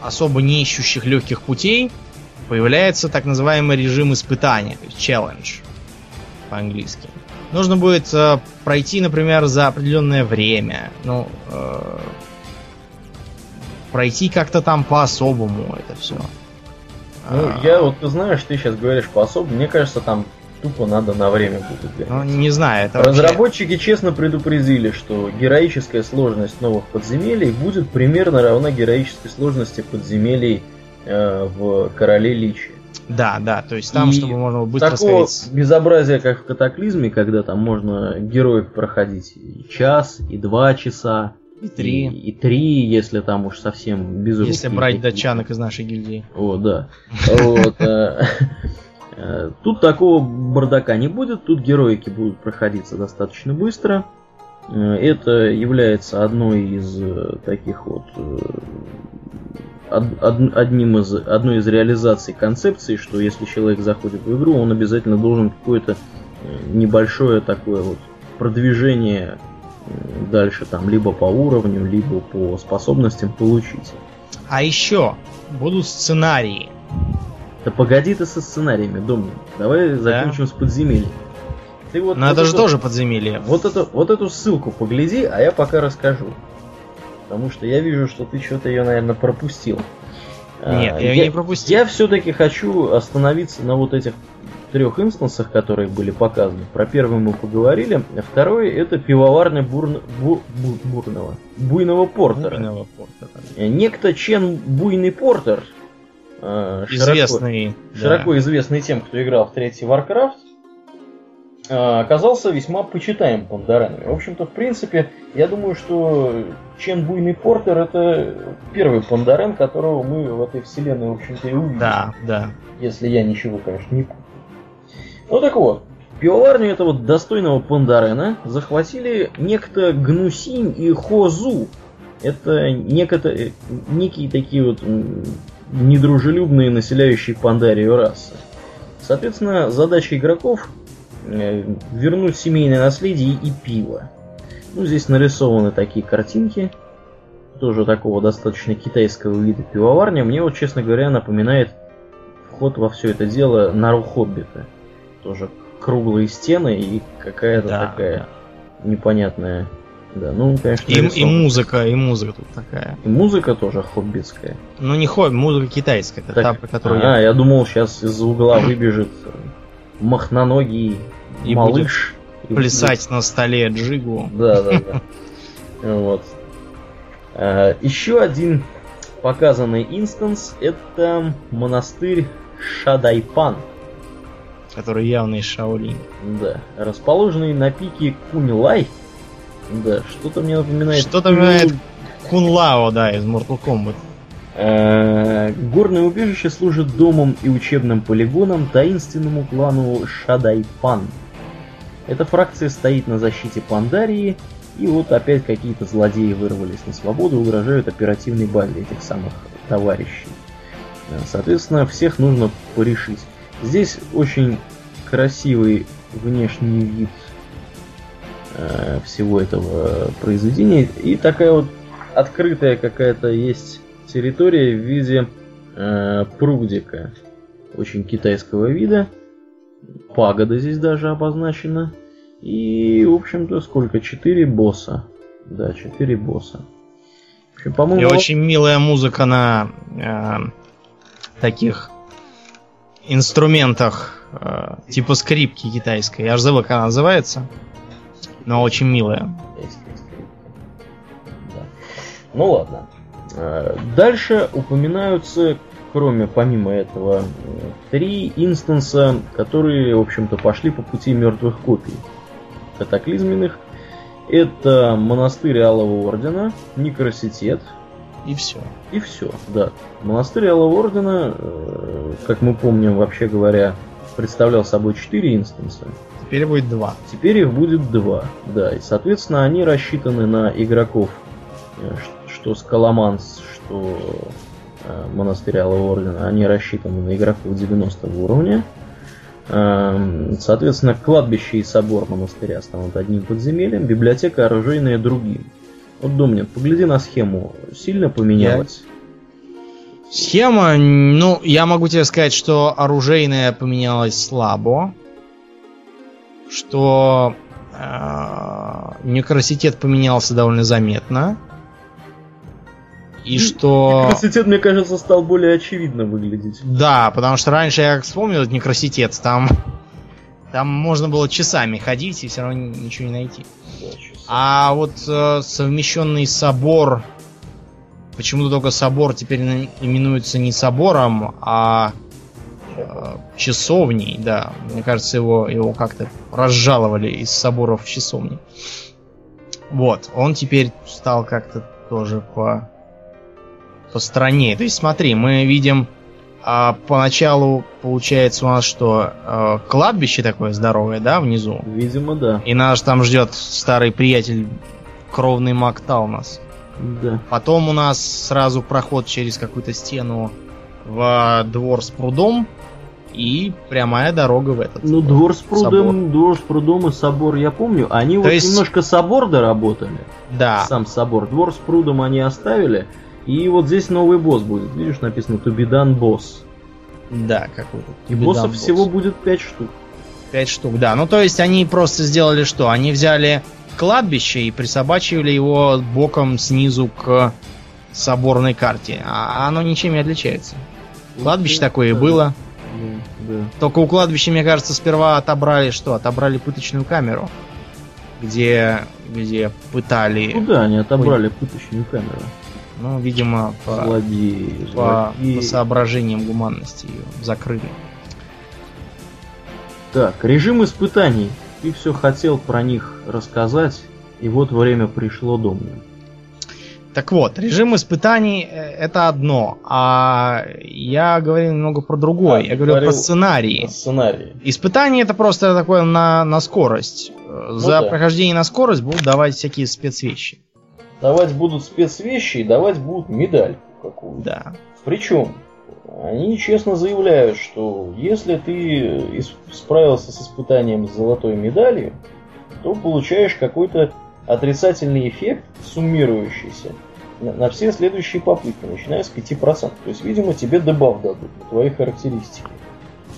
особо не ищущих легких путей появляется так называемый режим испытания, то есть challenge по-английски. Нужно будет э, пройти, например, за определенное время, ну, э, пройти как-то там по-особому это все. Ну, а... я вот, ты знаешь, ты сейчас говоришь по-особому, мне кажется, там тупо надо на время будет Ну, не знаю, это Разработчики вообще... честно предупредили, что героическая сложность новых подземелий будет примерно равна героической сложности подземелий Э, в Короле Личи. Да, да, то есть там, и чтобы можно было быстро такого сходить. безобразия, как в Катаклизме, когда там можно героев проходить и час, и два часа, и три. И, и три, если там уж совсем без Если брать датчанок из нашей гильдии. О, да. Вот. Э, э, тут такого бардака не будет, тут героики будут проходиться достаточно быстро. Это является одной из таких вот одним из, одной из реализаций концепции, что если человек заходит в игру, он обязательно должен какое-то э, небольшое такое вот продвижение дальше там либо по уровню, либо по способностям получить. А еще будут сценарии. Да погоди ты со сценариями, Домнин. Давай закончим да. с подземельем. Ты вот, Но вот же тоже подземелье. Вот, это, вот эту ссылку погляди, а я пока расскажу. Потому что я вижу, что ты что-то ее, наверное, пропустил. Нет, а, я, я не пропустил. Я все-таки хочу остановиться на вот этих трех инстансах, которые были показаны. Про первый мы поговорили. А второй это пивоварня бурн... бу... Бу... бурного. Буйного портера. Буйного портера. Э, некто Чен Буйный Портер. Э, известный. Широко, широко известный тем, кто играл в третий Warcraft. А, оказался весьма почитаем пандаранами. В общем-то, в принципе, я думаю, что Чен Буйный Портер это первый пандарен, которого мы в этой вселенной, в общем-то, и увидели. Да, да. Если я ничего, конечно, не путаю. Ну так вот, пивоварню этого достойного пандарена захватили некто Гнусинь и Хозу. Это некото, некие такие вот недружелюбные населяющие Пандарию расы. Соответственно, задача игроков э, вернуть семейное наследие и пиво. Ну, здесь нарисованы такие картинки, тоже такого достаточно китайского вида пивоварня. Мне вот, честно говоря, напоминает вход во все это дело Нару Хоббита. Тоже круглые стены и какая-то Да, такая непонятная. Да, ну, конечно, И, и музыка, и музыка тут такая. И музыка тоже хоббитская. Ну не хобби, музыка китайская, это Так, та, про которую а, я... я думал, сейчас из-за угла выбежит махноногий И малыш. и Плясать на столе джигу. будет- Да, да, да. Вот. А, Еще один показанный инстанс это монастырь Шадайпан. Который явно из Шаолинь. Да. Расположенный на пике Кунилай. Да, что-то мне напоминает. Что-то напоминает Кунлао, да, из Mortal Kombat. Э, Горное убежище служит домом и учебным полигоном таинственному клану Шадайпан. Эта фракция стоит на защите Пандарии, и вот опять какие-то злодеи вырвались на свободу и угрожают оперативной базе этих самых товарищей. Э, Соответственно, всех нужно порешить. Здесь очень красивый внешний вид э, всего этого произведения и такая вот открытая какая-то есть территория в виде э, прудика. Очень китайского вида. Пагода здесь даже обозначена. И, в общем-то, сколько? Четыре босса. Да, четыре босса. Общем, И по-моему, очень милая музыка на э, таких инструментах, э, типа скрипки китайской. Я же забыл, как она называется. Но очень милая. Да. Ну ладно. Э, Дальше упоминаются, кроме, помимо этого, три инстанса, которые, в общем-то, пошли по пути мертвых копий катаклизменных. Это монастырь Алого Ордена, Некроситет, И все. и все, да. Монастырь Алого Ордена, э, как мы помним, вообще говоря, представлял собой четыре инстанса. Теперь будет два. Теперь их будет два, да, и соответственно они рассчитаны на игроков, э, что Скаламанс, что э, Монастырь Алого Ордена, они рассчитаны на игроков 90 уровня. Эм, Соответственно, кладбище и собор монастыря станут одним подземельем, библиотека оружейная другим. Вот, Домнин, погляди на схему, сильно поменялась? Схема, ну, я могу тебе сказать, что оружейная поменялась слабо. Что э, некроситет поменялся довольно заметно. И что... Некроситет, мне кажется, стал более очевидно выглядеть. Да, потому что раньше я вспомнил этот некроситет, там, там можно было часами ходить и все равно ничего не найти. А вот э, совмещенный собор, почему-то только собор теперь именуется не собором, а э, часовней, да. Мне кажется, его, его как-то разжаловали из соборов в часовни. Вот, он теперь стал как-то тоже по по стране. То есть смотри, мы видим а, поначалу получается у нас что э, кладбище такое здоровое, да, внизу. Видимо, да. И нас там ждет старый приятель кровный маг Талнас. Да. Потом у нас сразу проход через какую-то стену в двор с прудом и прямая дорога в этот. Ну, двор с собор. прудом, двор с прудом и собор я помню. Они То вот есть- немножко собор доработали. Да. Сам собор. Двор с прудом они оставили. И вот здесь новый босс будет. Видишь, написано Тубидан босс. Да, какой-то. И боссов всего будет 5 штук. Пять штук, да. Ну, то есть они просто сделали что? Они взяли кладбище и присобачивали его боком снизу к соборной карте. А оно ничем не отличается. Кладбище такое и было. Ну, да. Только у кладбища, мне кажется, сперва отобрали что? Отобрали пыточную камеру. Где, где пытали. Куда они отобрали пыточную камеру? Ну, видимо, по, Злодеи, по, злодеи. по соображениям гуманности ее закрыли. Так, режим испытаний. Ты все хотел про них рассказать, и вот время пришло домой. Так вот, режим испытаний э, это одно, а я говорил немного про другое. А, я говорил говорил про сценарии. Сценарий. Испытание это просто такое на, на скорость. Э, За да. прохождение на скорость будут давать всякие спецвещи. Давать будут спецвещи и давать будут медальку какую-то. Да. Причем они честно заявляют, что если ты справился с испытанием с золотой медалью, то получаешь какой-то отрицательный эффект, суммирующийся на, на все следующие попытки, начиная с 5%. То есть, видимо, тебе дебаф дадут на твои характеристики.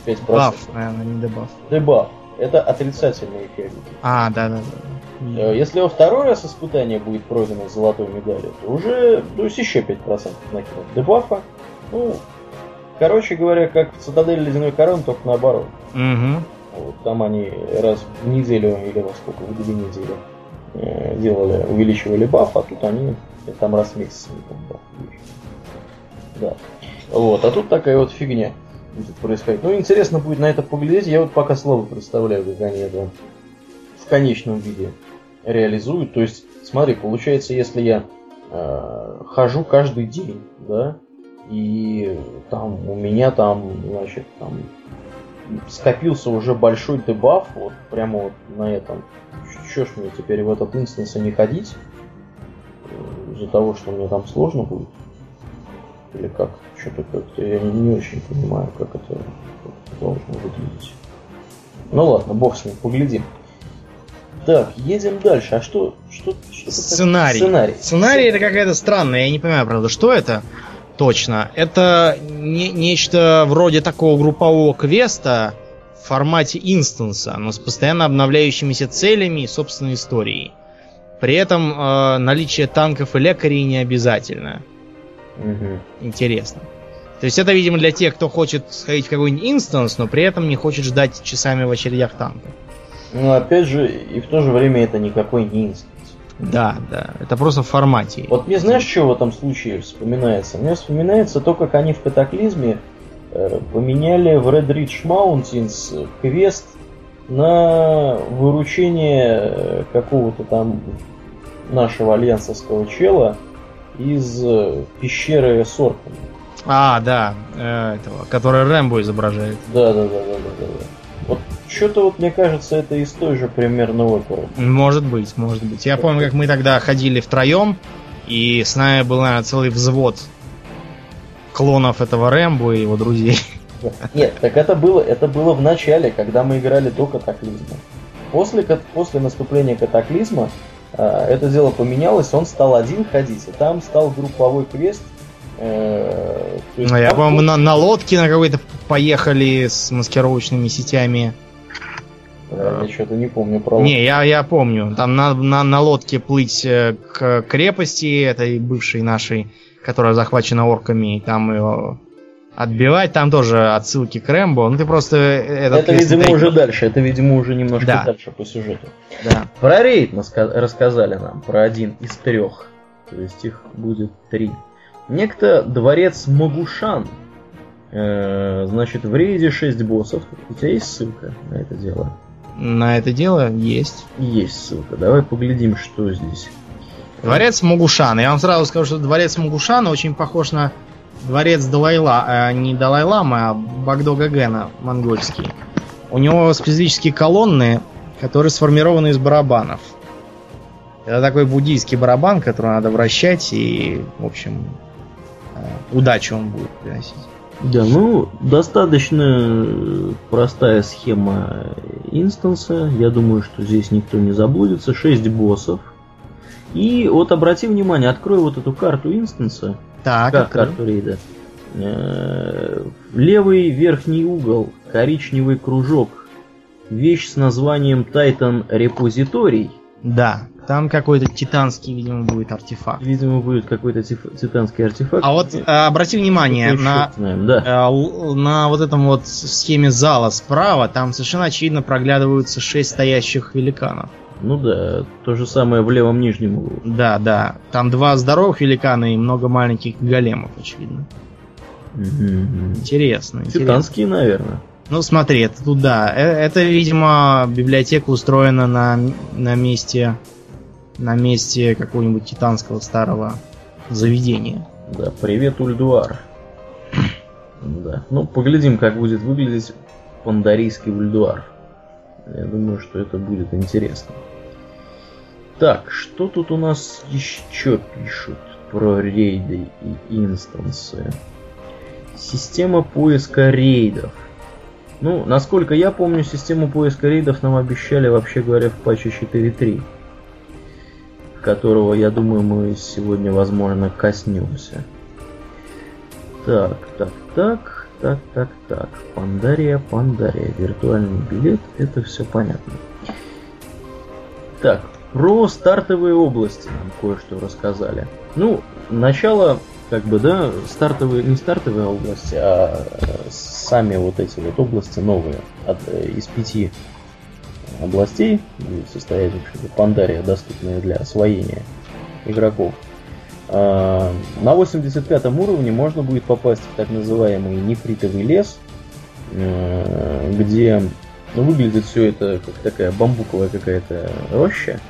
5%. Баф, наверное, не дебаф. Дебаф. Это отрицательный эффект. А, да, да, да. Э, если во второй раз испытание будет пройдено с золотой медалью, то уже, то есть еще 5% накинут дебафа. Ну, короче говоря, как в Цитадель Ледяной Корон, только наоборот. Угу. Вот, там они раз в неделю или во сколько, в две недели э, делали, увеличивали баф, а тут они там раз в месяц баф Да. Вот, а тут такая вот фигня будет происходить. Ну, интересно будет на это поглядеть. Я вот пока слабо представляю, как они это в конечном виде реализуют. То есть, смотри, получается, если я э, хожу каждый день, да, и там у меня там, значит, там скопился уже большой дебаф, вот прямо вот на этом. Что ж мне теперь в этот инстанс не ходить? Э, из-за того, что мне там сложно будет? Или как? Что-то как-то я не очень понимаю, как это, должно выглядеть. Ну ладно, бог с ним, поглядим. Так, едем дальше. А что, что, что Сценарий. Сценарий. Сценарий это какая-то странная, я не понимаю, правда, что это точно. Это не, нечто вроде такого группового квеста в формате инстанса, но с постоянно обновляющимися целями и собственной историей. При этом э, наличие танков и лекарей не обязательно. Угу. Интересно. То есть это, видимо, для тех, кто хочет сходить в какой-нибудь instance, но при этом не хочет ждать часами в очередях танка. Ну, опять же, и в то же время это никакой не instance. Да, да, это просто в формате. Вот мне знаешь, что в этом случае вспоминается? Мне вспоминается то, как они в катаклизме э, поменяли в Redridge Mountains квест на выручение э, какого-то там нашего альянсовского чела из э, пещеры с орками. А, да, э, этого, который Рэмбо изображает. Да, да, да, да, да, да. Вот что-то вот мне кажется, это из той же примерно оперы. Может быть, может быть. Я помню, как мы тогда ходили втроем, и с нами был, наверное, целый взвод клонов этого Рэмбо и его друзей. [laughs] Нет, так это было, это было в начале, когда мы играли до катаклизма. После, после наступления катаклизма э, это дело поменялось, он стал один ходить, и там стал групповой квест Э, ну, я, по-моему, на, на лодке на какой-то поехали с маскировочными сетями. Я что-то не помню про Не, я, я помню. Там на, на, на лодке плыть э, к крепости этой бывшей нашей, которая захвачена орками, и там ее отбивать. Там тоже отсылки к Рэмбо. Ну ты просто... Э, этот это, видимо, уже дальше. Это, видимо, уже немножко да. дальше по сюжету. Да. Про рейд рассказали нам, про один из трех. То есть их будет три. Некто дворец Магушан. Э, значит, в рейде 6 боссов. У тебя есть ссылка на это дело? На это дело есть. Есть ссылка. Давай поглядим, что здесь. Дворец Магушана. Я вам сразу скажу, что дворец Магушана очень похож на дворец Далайла, а не Далай-Лама, а Багдо Гагена монгольский. У него специфические колонны, которые сформированы из барабанов. Это такой буддийский барабан, который надо вращать и, в общем, удачу он будет приносить. Да, ну, достаточно простая схема инстанса. Я думаю, что здесь никто не заблудится. 6 боссов. И вот обрати внимание, открой вот эту карту инстанса. Так, как карту рейда. Э, левый верхний угол, коричневый кружок. Вещь с названием Titan Repository. Да. Там какой-то титанский, видимо, будет артефакт. Видимо, будет какой-то титанский артефакт. А вот э, обрати внимание на, знаем, да. э, на вот этом вот схеме зала справа, там совершенно очевидно проглядываются шесть стоящих великанов. Ну да, то же самое в левом нижнем углу. Да, да. Там два здоровых великана и много маленьких големов, очевидно. Угу. Интересно. Титанские, интересно. наверное. Ну смотри, это туда. Э, это, видимо, библиотека устроена на, на месте на месте какого-нибудь титанского старого заведения. Да, привет, Ульдуар. Да. Ну, поглядим, как будет выглядеть пандарийский Ульдуар. Я думаю, что это будет интересно. Так, что тут у нас еще пишут про рейды и инстансы? Система поиска рейдов. Ну, насколько я помню, систему поиска рейдов нам обещали, вообще говоря, в патче 4.3, которого, я думаю, мы сегодня, возможно, коснемся. Так, так, так, так, так, так. Пандария, Пандария. Виртуальный билет, это все понятно. Так, про стартовые области нам кое-что рассказали. Ну, начало как бы, да, стартовые, не стартовые области, а сами вот эти вот области новые. От, э, из пяти областей будет состоять, в общем-то, Пандария, доступная для освоения игроков. А, на 85 уровне можно будет попасть в так называемый нефритовый лес, э, где выглядит все это как такая бамбуковая какая-то роща,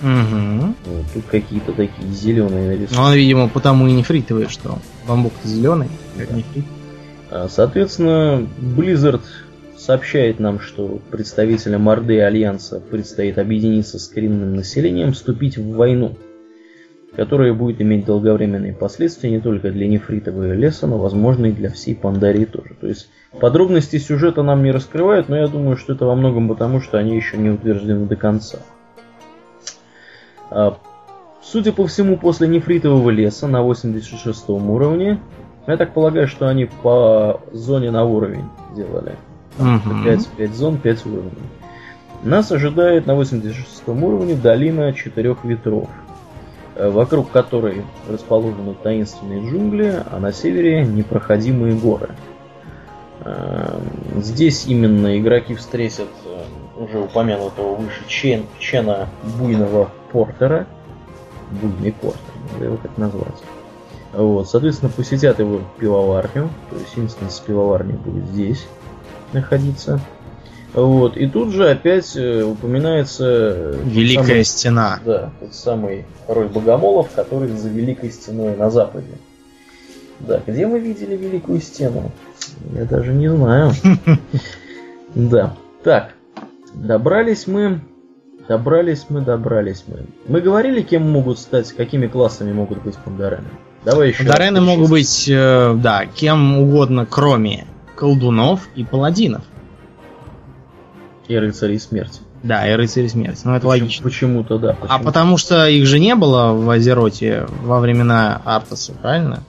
Угу. Тут какие-то такие зеленые нарисовки. Ну, он, видимо, потому и нефритовый, что бамбук-то зеленый, как Да. нефрит. А, Соответственно, Blizzard сообщает нам, что представителям Орды Альянса предстоит объединиться с коренным населением, вступить в войну, которая будет иметь долговременные последствия не только для нефритового леса, но, возможно, и для всей Пандарии тоже. То есть подробности сюжета нам не раскрывают, но я думаю, что это во многом потому, что они еще не утверждены до конца. А, Судя по всему, после нефритового леса на 86 уровне, я так полагаю, что они по зоне на уровень делали. Мгм. 5, 5 зон, 5 уровней. Нас ожидает на 86 уровне долина четырех ветров, э, вокруг которой расположены таинственные джунгли, а на севере непроходимые горы. Э, Здесь именно игроки встретят э, уже упомянутого выше Чен, Чена Буйного Портера. Буйный Портер, надо его так назвать. Вот, соответственно, посетят его пивоварню, то есть инстанс пивоварни будет здесь находиться. Вот, и тут же опять э, упоминается э, Великая самый- стена. да, тот самый король богомолов, который за Великой Стеной на Западе. Да, где мы видели Великую Стену? Я даже не знаю. [laughs] Да. Так, добрались мы, добрались мы, добрались мы. Мы говорили, кем могут стать, какими классами могут быть пандарены. Давай еще. раз Дарены могут быть, э, да, кем угодно, кроме колдунов и паладинов. И рыцарей смерти. Да, и рыцари смерти. Ну, это Почему- логично. Почему-то да. А почему-то. потому что их же не было в Азероте во времена Артаса, правильно?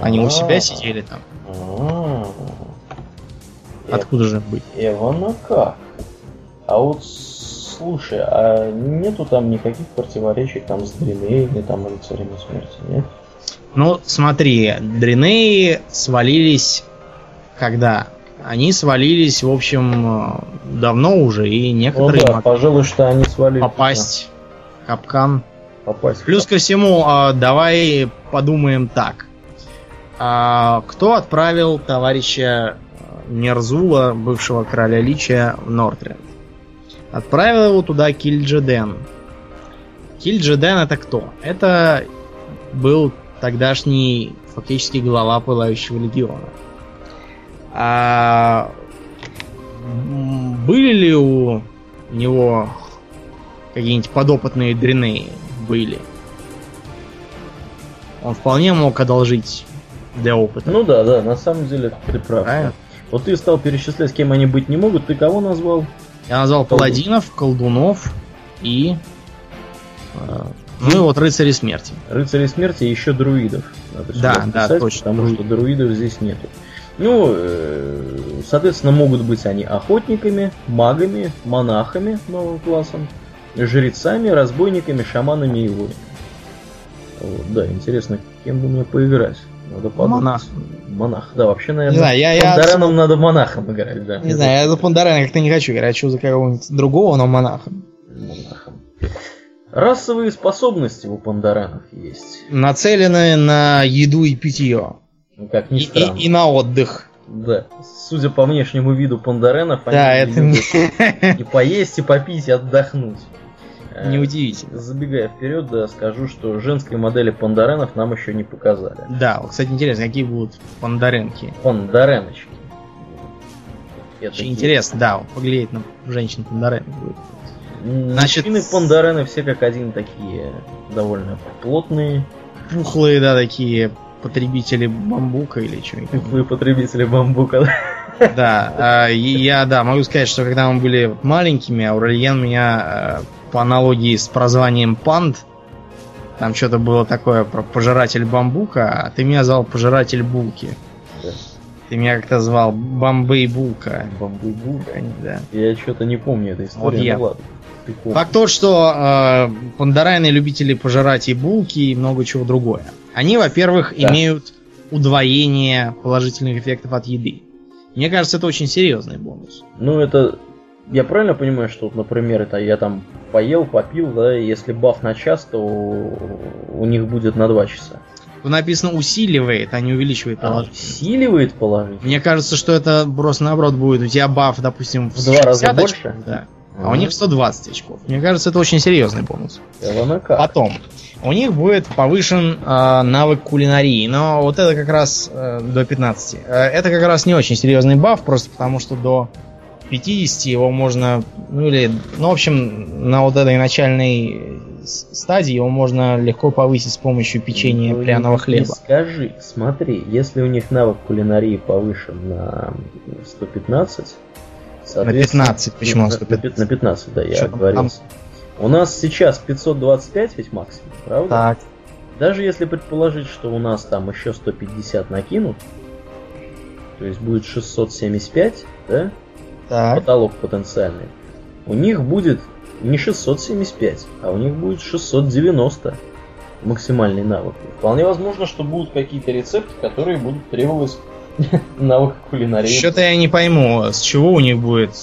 Они у себя А, сидели там. а. Откуда же быть? Эвана как? А вот слушай, а нету там никаких противоречий там с Дринеями, там рыцарями смерти, нет? Ну, смотри, Дринеи свалились когда? Они свалились, в общем, э, давно уже, и Ну некоторые да, могли пожалуй, что они свалили. попасть в капкан. да, попасть. Плюс ко всему, а, давай подумаем так. А, кто отправил товарища э, Нерзула, бывшего короля Лича, в Нортренд? Отправил его туда Кильджеден. Кильджеден это кто? Это был тогдашний фактически глава Пылающего Легиона. А были ли у него какие-нибудь подопытные дренеи? Были. Он вполне мог одолжить для опыта. Ну да, да, на самом деле ты прав. Правильно. Вот ты стал перечислять, кем они быть не могут, ты кого назвал? Я назвал Колдун. паладинов, колдунов и... э, ну и вот рыцари смерти. Рыцарей смерти и еще друидов. Надо Да, да, точно, Потому что друидов здесь нету. Ну, э, соответственно, могут быть они охотниками, магами, монахами новым классом, жрецами, разбойниками, шаманами и воинами. Вот, да, интересно, кем бы мне поиграть. Надо подумать. Монах. Монах, да, вообще, наверное, Не знаю, я- я Пандареном надо монахом играть, да. Не знаю, я за Пандарена как-то не хочу играть, хочу за кого-нибудь другого, но монаха. Монахом. Расовые способности у пандаренов есть. Нацелены на еду и питье. Ну, как ни И, странно. и- и на отдых. Да, судя по внешнему виду пандаренов, Да, они это любят [laughs] и поесть, и попить, и отдохнуть. Э, неудивительно. Забегая вперед, да, скажу, что женской модели пандаренов нам еще не показали. Да, вот, кстати, интересно, какие будут пандаренки. Пандареночки. Это Очень интересно, да, вот поглядеть на женщин пандарен будет. Значит... Мужчины пандарены все как один такие довольно плотные. Пухлые, да, такие потребители бамбука или чего-нибудь. Вы потребители бамбука. Да, и я, да, могу сказать, что когда мы были маленькими, Аурельен меня э, по аналогии с прозванием панд, там что-то было такое про пожиратель бамбука, а ты меня звал пожиратель булки. Ты меня как-то звал Бомбей Булка. Бамбуй булка. Да. Я что-то не помню этой истории. Вот я. Ну ладно. Факт тот, что э, пандарайны любители пожирать и булки, и много чего другое. Они, во-первых, Да. имеют удвоение положительных эффектов от еды. Мне кажется, это очень серьезный бонус. Ну, это... Я правильно понимаю, что, вот, например, это я там поел, попил, да, и если баф на час, то у них будет на 2 часа. Тут написано усиливает, а не увеличивает А, положительность. усиливает положительность? Мне кажется, что это просто наоборот будет. У тебя баф, допустим, в В два раза 60 больше? да. А у них 120 очков. Мне кажется, это очень серьезный бонус. Потом, у них будет повышен э, навык кулинарии, но вот это как раз э, до 15. Э, это как раз не очень серьезный баф, просто потому что до 50 его можно, ну или, ну в общем, на вот этой начальной с- стадии его можно легко повысить с помощью печенья Ну, пряного хлеба. скажи, смотри, если у них навык кулинарии повышен на 115, соответственно- 15, почему на, на на 115? пят- на 15, да, я там, оговорился. У нас сейчас 525 ведь максимум, правда? Так, Даже если предположить, что у нас там еще 150 накинут, то есть будет 675, да? так. Потолок потенциальный. У них будет не 675, а у них будет 690 максимальный навык. Вполне возможно, что будут какие-то рецепты, которые будут требовать [laughs] навыка кулинарии. Что-то я не пойму, с чего у них будет.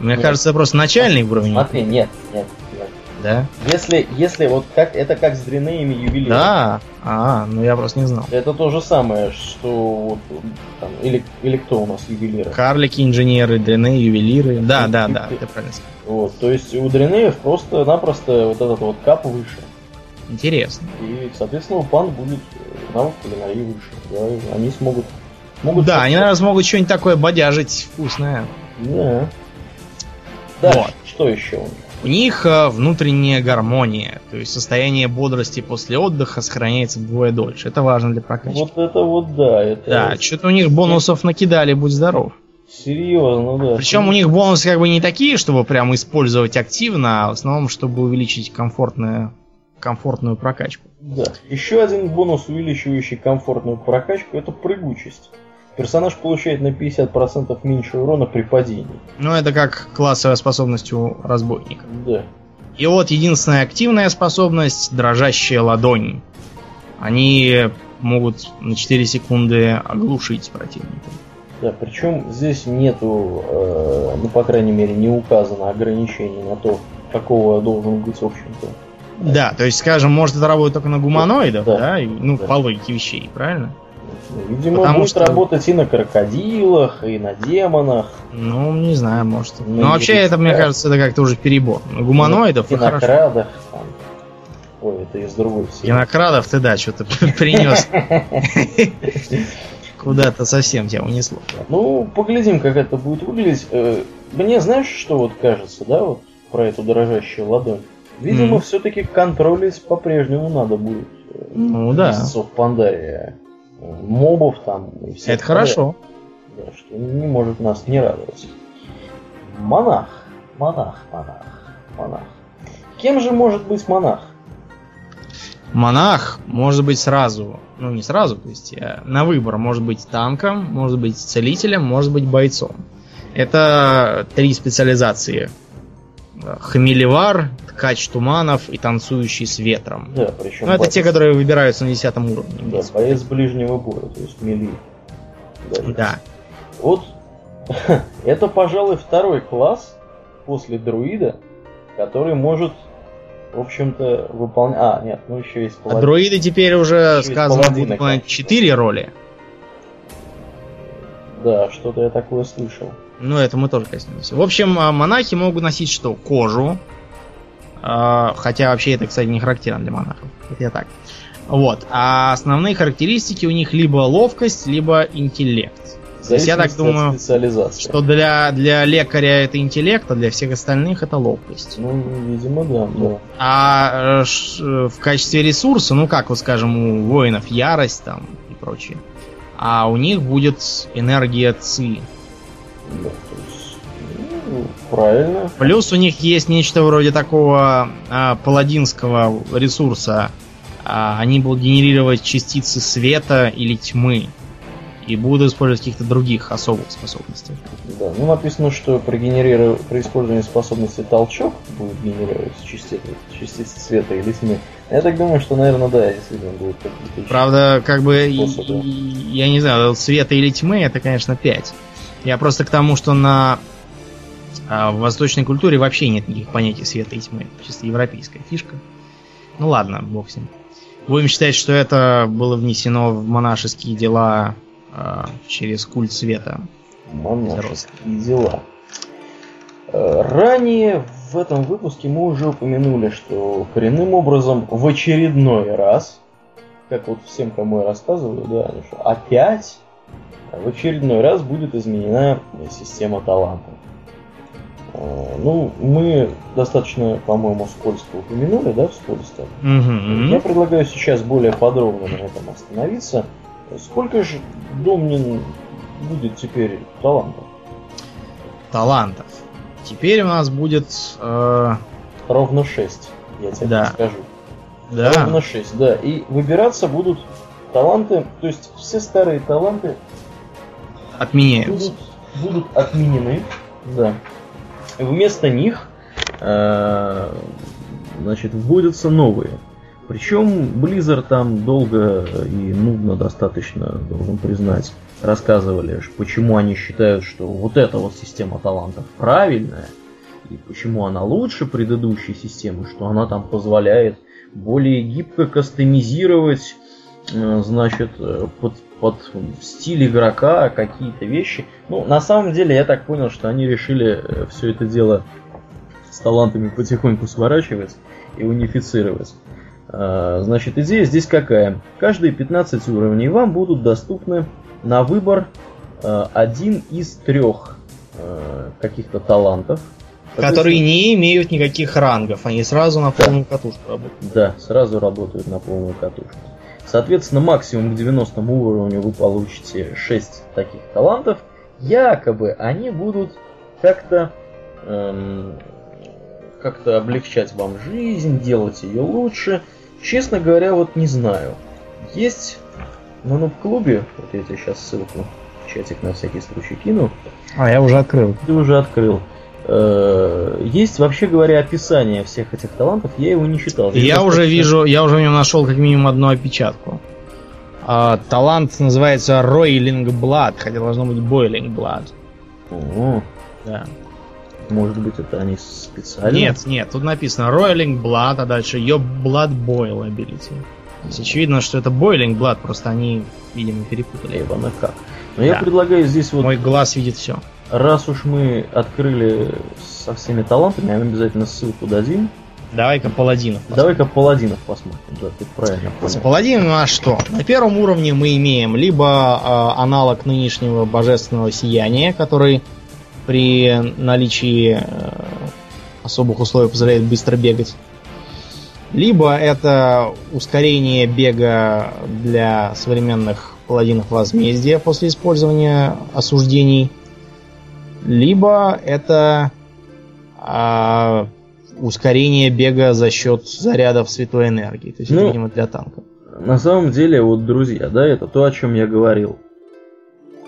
Мне Нет. кажется, просто начальный уровень. Смотри, нет, нет, нет. Да? Если, если вот как это как с дренеями ювелирами. Да. А, ну я просто не знал. Это то же самое, что вот, там, или, или кто у нас ювелиры. Карлики, инженеры, дрены, ювелиры. Да, да, да, ты правильно сказал. Вот, то есть у дренеев просто-напросто вот этот вот кап выше. Интересно. И, соответственно, у пан будет э, навык кулинарии выше. Да, они смогут... могут Да, они, наверное, смогут что-нибудь такое бодяжить вкусное. Да. Дальше, Вот. что еще у них? У них э, внутренняя гармония, то есть состояние бодрости после отдыха сохраняется вдвое дольше. Это важно для прокачки. Вот это вот да, это Да, что-то у них бонусов накидали, будь здоров. серьезно, да. Причем у них бонусы как бы не такие, чтобы прям использовать активно, а в основном, чтобы увеличить комфортную, комфортную прокачку. Да. Еще один бонус, увеличивающий комфортную прокачку, это прыгучесть. Персонаж получает на 50% меньше урона при падении. Ну, это как классовая способность у разбойника. Да. И вот единственная активная способность дрожащая ладонь. Они могут на 4 секунды оглушить противника. Да, причем здесь нету, э, ну, по крайней мере, не указано ограничений на то, какого должен быть, в общем-то. Да, то есть, скажем, может это работать только на гуманоидов, Да. да, и, ну, Да. по логике вещей, правильно? Видимо, Потому будет что- работать и на крокодилах, и на демонах, Ну, не знаю, может. Ну, Но вообще, это, мне кажется, это как-то уже перебор. Гуманоидов и на хорошо. Ой, это из другой серии. Генокрадов ты, да, что-то [laughs] принес. [laughs] Куда-то совсем тебя унесло. Ну, поглядим, как это будет выглядеть. Э, Мне знаешь, что вот кажется, да, вот про эту дрожащую ладонь? Видимо, все-таки контролить по-прежнему надо будет. э, Ну да. в Пандарии. Мобов там и всех Это хорошо. Да, что не может нас не радовать. Монах. Монах, монах, монах. Кем же может быть монах? Монах может быть сразу, ну не сразу, то есть э, на выбор может быть танком, может быть целителем, может быть бойцом. Это три специализации. Хамелевар, ткач туманов и танцующий с ветром. Да, причем Ну это те, боец- которые выбираются на 10 уровне. Да, боец ближнего боя, то есть мили. Даже. Да. Вот [laughs] это, пожалуй, второй класс после друида, который может, в общем-то, выполнять... А, нет, ну еще есть А паладин. дроиды теперь уже Еще сказано будут выполнять. 4 роли. Да, что-то я такое слышал. Ну, это мы тоже коснемся. В общем, а, монахи могут носить что? Кожу. А, Хотя вообще это, кстати, не характерно для монахов. Это я так. Вот. А основные характеристики у них либо ловкость, либо интеллект. То есть я так думаю. Что для, для лекаря это интеллект, а для всех остальных это ловкость. Ну, видимо, да, да. А э, э, в качестве ресурса, ну как вот скажем, у воинов ярость там и прочее. А у них будет энергия ЦИ. Да, есть, ну, правильно. Плюс у них есть нечто вроде такого а, паладинского ресурса. А, они будут генерировать частицы света или тьмы. И будут использовать каких-то других особых способностей. Да, ну написано, что при, генериров... при использовании способности толчок будет генерировать частицы, частицы света или тьмы. Я так думаю, что, наверное, да, действительно какие-то еще Правда, как бы, способы. я не знаю, света или тьмы, это, конечно, 5. Я просто к тому, что на а, в восточной культуре вообще нет никаких понятий света и тьмы. Чисто европейская фишка. Ну ладно, бог с ним. Будем считать, что это было внесено в монашеские дела а, через культ света. монашеские дела. Э, Ранее в этом выпуске мы уже упомянули, что коренным образом в очередной раз, как вот всем, кому я рассказываю, да, они что, опять в очередной раз будет изменена система талантов. Э, Ну, мы достаточно, по-моему, скользко упомянули, да, вскользко. Мгм. Я предлагаю сейчас более подробно на этом остановиться. Сколько же Домнин будет теперь талантов? Талантов. Теперь у нас будет... э, Ровно 6, я тебе Да. скажу. да, Ровно 6, да. И выбираться будут таланты, то есть все старые таланты отменяются. будут, будут отменены. Да. Вместо них э, значит, вводятся новые. Причем Blizzard там долго и нудно достаточно, должен признать, рассказывали, почему они считают, что вот эта вот система талантов правильная, и почему она лучше предыдущей системы, что она там позволяет более гибко кастомизировать, э, значит, э, под, под стиль игрока какие-то вещи. Ну, на самом деле, я так понял, что они решили все это дело с талантами потихоньку сворачивать и унифицировать. Значит, идея здесь какая? Каждые 15 уровней вам будут доступны на выбор э, один из трех э, каких-то талантов. Которые не имеют никаких рангов, они сразу на полную катушку работают. Да, сразу работают на полную катушку. Соответственно, максимум к 90 уровню вы получите 6 таких талантов. Якобы они будут как-то эм, как-то облегчать вам жизнь, делать ее лучше. Честно говоря, вот не знаю. Есть на нуб-клубе, вот я тебе сейчас ссылку в чатик на всякий случай кину, А, я уже открыл. ты уже открыл. Э, Есть, вообще говоря, описание всех этих талантов, я его не читал. И Я Здесь уже вижу, я уже в нем нашел как минимум одну опечатку. А, талант называется Roiling Blood, хотя должно быть Boiling Blood. О, Да. может быть, это они специально? Нет, нет, тут написано Roiling Blood, а дальше Your Blood Boil Ability. То есть очевидно, что это Boiling Blood, просто они, видимо, перепутали. Либо на как. Но я Да. предлагаю здесь вот, Мой глаз видит все. раз уж мы открыли со всеми талантами, мы обязательно ссылку дадим. Давай-ка паладинов. Давай-ка паладинов посмотрим. Да, ты правильно С понял. паладином у нас что? На первом уровне мы имеем либо а, аналог нынешнего божественного сияния, который при наличии э, особых условий позволяет быстро бегать. Либо это ускорение бега для современных паладинов возмездия после использования осуждений. Либо это а, ускорение бега за счет зарядов святой энергии. То есть, это, Ну, видимо, для танка. На самом деле, вот, друзья, да, это то, о чем я говорил.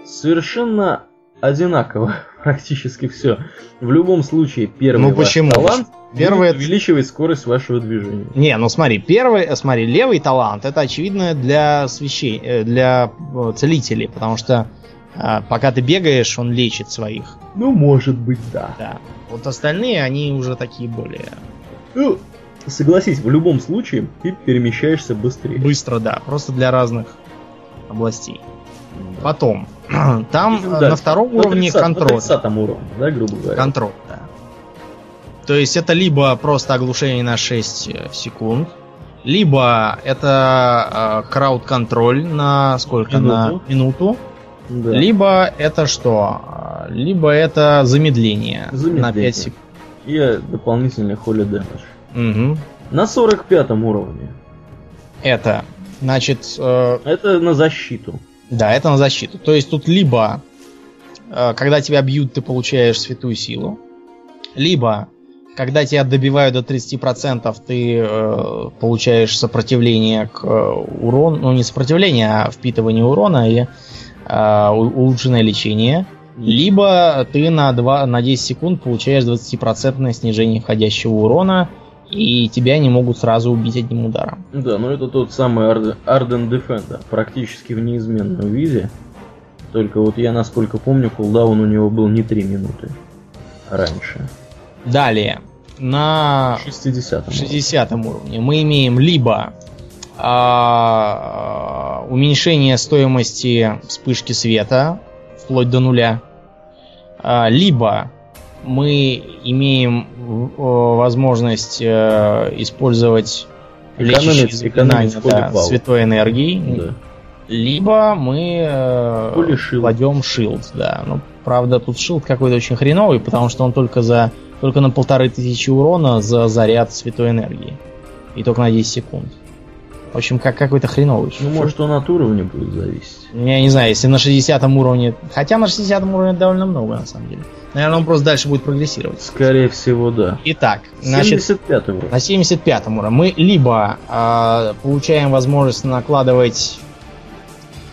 Совершенно одинаково [laughs] практически все. В любом случае, первый Ну, ваш почему? талант будет увеличивать скорость вашего движения. Не, ну смотри, первый, э, смотри, левый талант это очевидно для свящей, э, для э, целителей, потому что э, пока ты бегаешь, он лечит своих. Ну, может быть, да. Да. Вот остальные, они уже такие более Ну, согласись, в любом случае ты перемещаешься быстрее. быстро, да, просто для разных областей. Потом, [clears throat] там на втором уровне 30 контроль. На 30 уровне, да, грубо говоря. Контроль. То есть это либо просто оглушение на 6 э, секунд, либо это э, крауд-контроль на сколько? На Минуту. минуту. Да. Либо это что? А, Либо это замедление, на Замедление. 5 секунд. И э, дополнительный holy damage. Мгм. На 45 уровне. Это Значит... Э, это на защиту. Да, это на защиту. То есть тут либо, э, когда тебя бьют, ты получаешь святую силу, либо, когда тебя добивают до 30%, ты э, получаешь сопротивление к э, урону, ну не сопротивление, а впитывание урона и э, улучшенное лечение. Либо ты на, 2, на 10 секунд получаешь 20% снижение входящего урона, и тебя не могут сразу убить одним ударом. Да, но это тот самый Ardent Defender, практически в неизменном виде. Только вот я, насколько помню, кулдаун у него был не 3 минуты раньше. Далее, на 60, 60 уровне мы имеем либо а, уменьшение стоимости вспышки света вплоть до нуля, а, либо мы имеем возможность э, использовать лечащие заклинания да, святой энергии, да. либо мы э, кладем шилд, да. Ну, правда, тут шилд какой-то очень хреновый, потому что он только за только на полторы тысячи урона за заряд святой энергии. И только на 10 секунд. В общем, как какой-то хреновый. Ну, может, он от уровня будет зависеть. Я не знаю, если на 60 уровне... Хотя на 60 уровне довольно много, на самом деле. Наверное, он просто дальше будет прогрессировать. Скорее всего, да. Итак, значит, 75 уровень. на 75 уровне мы либо э, получаем возможность накладывать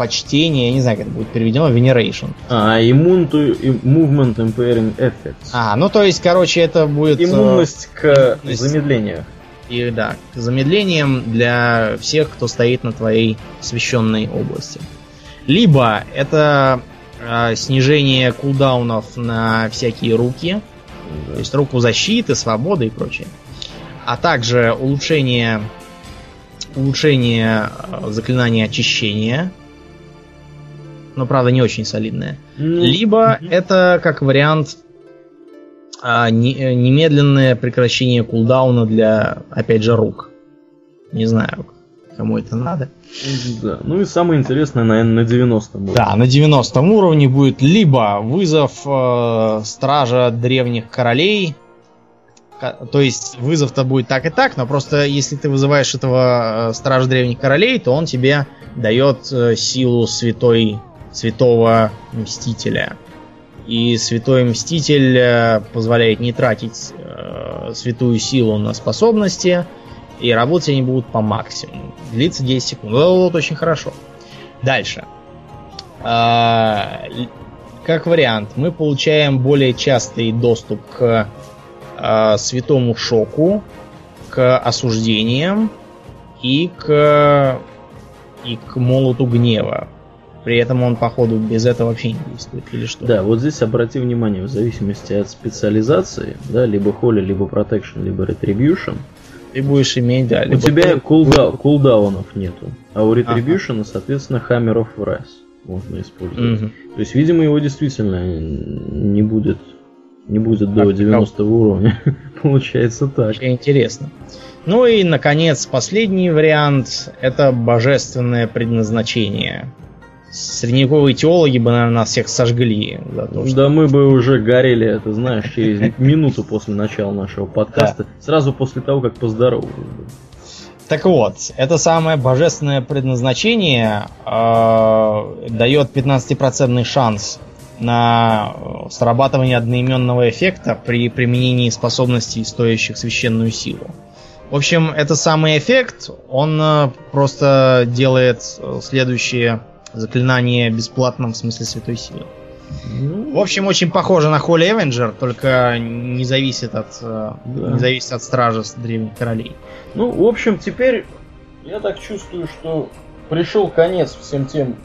почтение, я не знаю, как это будет переведено, veneration. А, immune to movement impairing effects. А, ну то есть, короче, это будет... Э, Иммунность к иммунность... замедлению и да, к замедлением для всех, кто стоит на твоей священной области. Либо это э, снижение кулдаунов на всякие руки, то есть руку защиты, свободы и прочее. А также улучшение, улучшение э, заклинания очищения, но правда не очень солидное. Ну, Либо это как вариант а, не, э, немедленное прекращение кулдауна для, опять же, рук. Не знаю, кому это надо. Да. Ну и самое интересное, наверное, на 90 уровне. Да, на 90 уровне будет либо вызов э, стража древних королей, то есть вызов-то будет так и так, но просто если ты вызываешь этого э, стража древних королей, то он тебе дает э, силу святой, святого мстителя. И Святой Мститель э, позволяет не тратить э, святую силу на способности, и работать они будут по максимуму. Длится 10 секунд. Это вот очень хорошо. Дальше. А, как вариант, мы получаем более частый доступ к а, святому шоку, к осуждениям и к и к молоту гнева. При этом он, походу, без этого вообще не действует, или что? Да, вот здесь обрати внимание, в зависимости от специализации, да, либо холи, либо протекшн, либо retribution, ты будешь иметь, да. У тебя кулда, кулдаунов нету, а у retribution, ага. соответственно, hammer of wrath можно использовать. Угу. То есть, видимо, его действительно не будет не будет до 90 уровня. [laughs] Получается так. Очень интересно. Ну и, наконец, последний вариант – это божественное предназначение средневековые теологи бы, наверное, нас всех сожгли. За то, что... Да мы бы уже горели, это знаешь, через минуту после начала нашего подкаста, да. сразу после того, как поздоровались. Так вот, это самое божественное предназначение э, дает 15% шанс на э, срабатывание одноименного эффекта при применении способностей, стоящих священную силу. В общем, это самый эффект, он э, просто делает следующее заклинание бесплатном в смысле святой силы. Ну, в общем, очень похоже на Холли Эвенджер, только не зависит от э, да. не зависит от стража древних королей. Ну, в общем, теперь я так чувствую, что пришел конец всем тем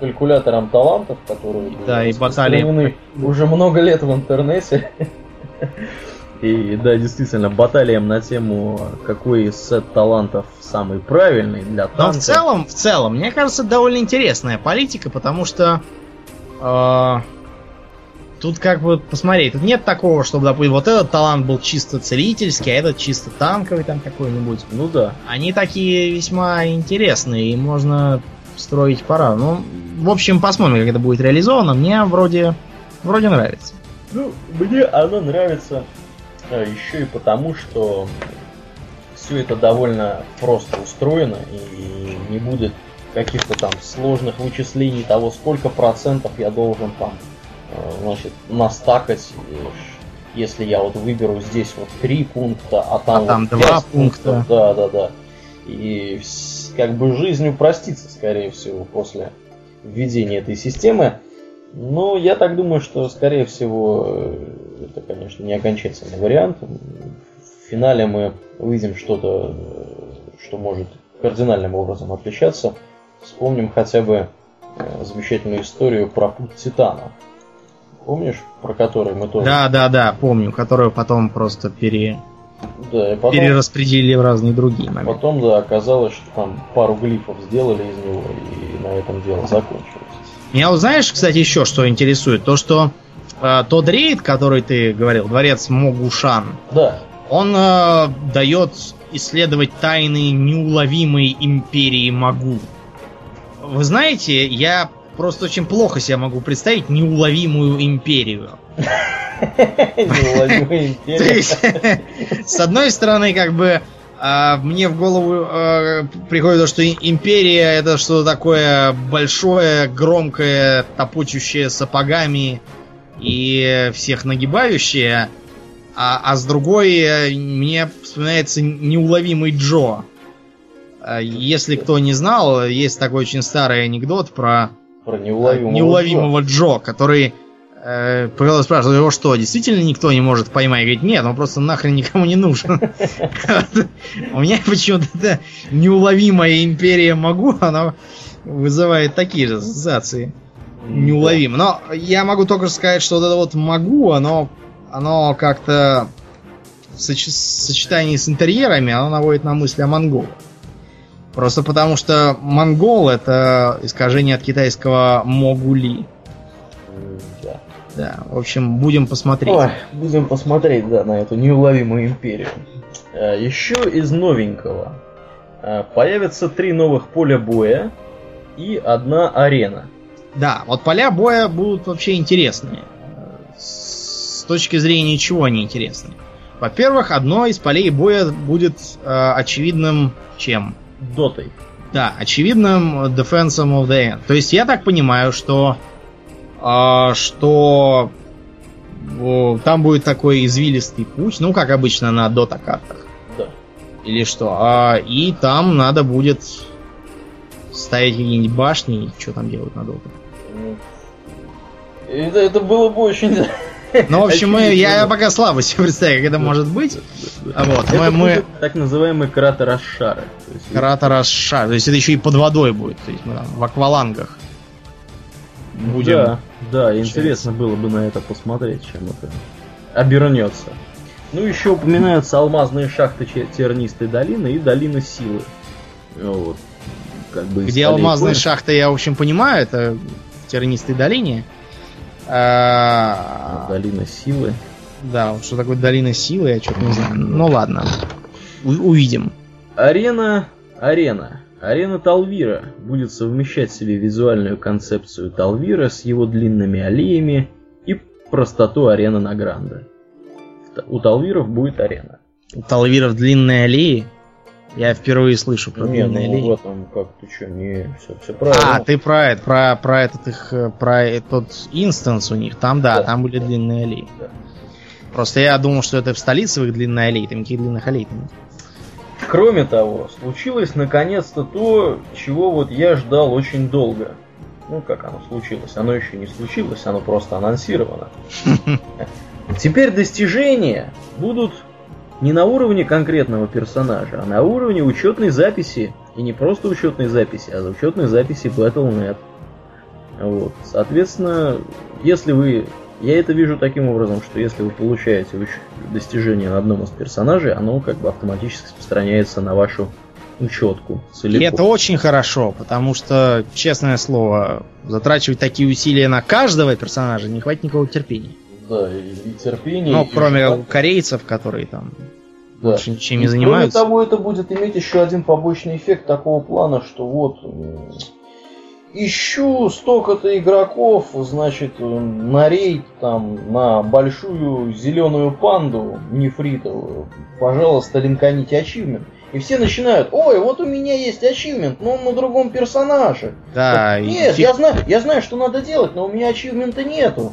калькуляторам талантов, которые да, и баталии уже много лет в интернете. И да, действительно, баталиям на тему, какой из сет талантов самый правильный для танка. Но в целом, в целом, мне кажется, довольно интересная политика, потому что э, тут как бы посмотреть, тут нет такого, чтобы, допустим, вот этот талант был чисто целительский, а этот чисто танковый там какой-нибудь. Ну да. Они такие весьма интересные, и можно строить пора. Ну, в общем, посмотрим, как это будет реализовано. Мне вроде, вроде нравится. Ну, мне оно нравится еще и потому, что все это довольно просто устроено и не будет каких-то там сложных вычислений того, сколько процентов я должен там, э, значит, настакать, если я вот выберу здесь вот три пункта, а там, а там вот два пункта. Да, да, да. И как бы жизнь упростится, скорее всего, после введения этой системы. Но я так думаю, что, скорее всего, э, это, конечно, не окончательный вариант. В финале мы увидим что-то, что может кардинальным образом отличаться. Вспомним хотя бы э, замечательную историю про путь Титана. Помнишь, про который мы тоже... Да, да, да, помню, которую потом просто пере... да, и потом... перераспределили в разные другие моменты. Потом, да, оказалось, что там пару глифов сделали из него, и на этом дело закончилось. Меня знаешь, кстати, еще что интересует? То, что э, тот рейд, который ты говорил, дворец Могушан, да. он э, дает исследовать тайны неуловимой империи Магу. Вы знаете, я просто очень плохо себе могу представить неуловимую империю. [laughs] Неуловимая империя. С одной стороны, как бы а мне в голову э, приходит то, что империя это что-то такое большое, громкое, топочущее сапогами и всех нагибающее. А, а с другой э, мне вспоминается неуловимый Джо. Э, если кто не знал, есть такой очень старый анекдот про, про неуловимого, неуловимого Джо. Джо, который э, спрашивает его, что, действительно никто не может поймать? Говорит, нет, он просто нахрен никому не нужен. [laughs] У меня почему-то эта неуловимая империя могу, она вызывает такие же ассоциации. Неуловимо. Но я могу только сказать, что вот это вот могу, оно, оно как-то в сочетании с интерьерами, оно наводит на мысли о монголах. Просто потому что монгол это искажение от китайского могули. Да, в общем, будем посмотреть. Ой, будем посмотреть, да, на эту неуловимую империю. Э, Еще из новенького. Э, появятся три новых поля боя и одна арена. Да, вот поля боя будут вообще интересные. С точки зрения чего они интересны? Во-первых, одно из полей боя будет э, очевидным чем? Дотой. Да, очевидным Defense of the End. То есть я так понимаю, что а, что там будет такой извилистый путь, ну, как обычно на дота картах. Да. Или что. А, и там надо будет ставить какие-нибудь башни, что там делать на доту. Это, это было бы очень... [laughs] Ну, в общем, мы, я пока слабо себе представляю, как это может быть. А вот, это мы, мы... так называемый кратер Ашшары. Кратер Ашшары. То есть это еще и под водой будет. То есть мы там в аквалангах будем. Да, да, интересно было бы на это посмотреть, чем это обернется. Ну, еще упоминаются алмазные шахты Тернистой долины и долина силы. Вот. Как бы Где алмазные шахты, я, в общем, понимаю, это в Тернистой долине. А... Долина силы. Да, что такое долина силы, я что-то не знаю. Ну ладно. У- увидим. Арена. Арена. Арена Талвира будет совмещать в себе визуальную концепцию Талвира с его длинными аллеями и простоту арены Награнда. У Талвиров будет арена. У Талвиров длинные аллеи? Я впервые слышу про не, длинные ну, аллеи. в этом как ты что, не все, все правильно. А, ты про это, про, про этот их, про этот инстанс у них. Там, да, да там были да. длинные аллеи. Да. Просто я думал, что это в столице их длинные аллеи, там никаких длинных аллей там нет. Кроме того, случилось наконец-то то, чего вот я ждал очень долго. Ну, как оно случилось? Оно еще не случилось, оно просто анонсировано. [laughs] Теперь достижения будут не на уровне конкретного персонажа, а на уровне учетной записи. И не просто учетной записи, а учетной записи Battle.net. Вот. Соответственно, если вы я это вижу таким образом, что если вы получаете достижение на одном из персонажей, оно как бы автоматически распространяется на вашу учетку целиком. И это очень хорошо, потому что, честное слово, затрачивать такие усилия на каждого персонажа не хватит никакого терпения. Да, и, и терпения. Ну, кроме и... корейцев, которые там да. больше ничем не и занимаются. Кроме того, это будет иметь еще один побочный эффект такого плана, что вот ищу столько-то игроков, значит, на рейд, там, на большую зеленую панду нефритовую. Пожалуйста, линканите ачивмент. И все начинают, ой, вот у меня есть ачивмент, но он на другом персонаже. Да, вот, Нет, и... я знаю, я знаю, что надо делать, но у меня ачивмента нету.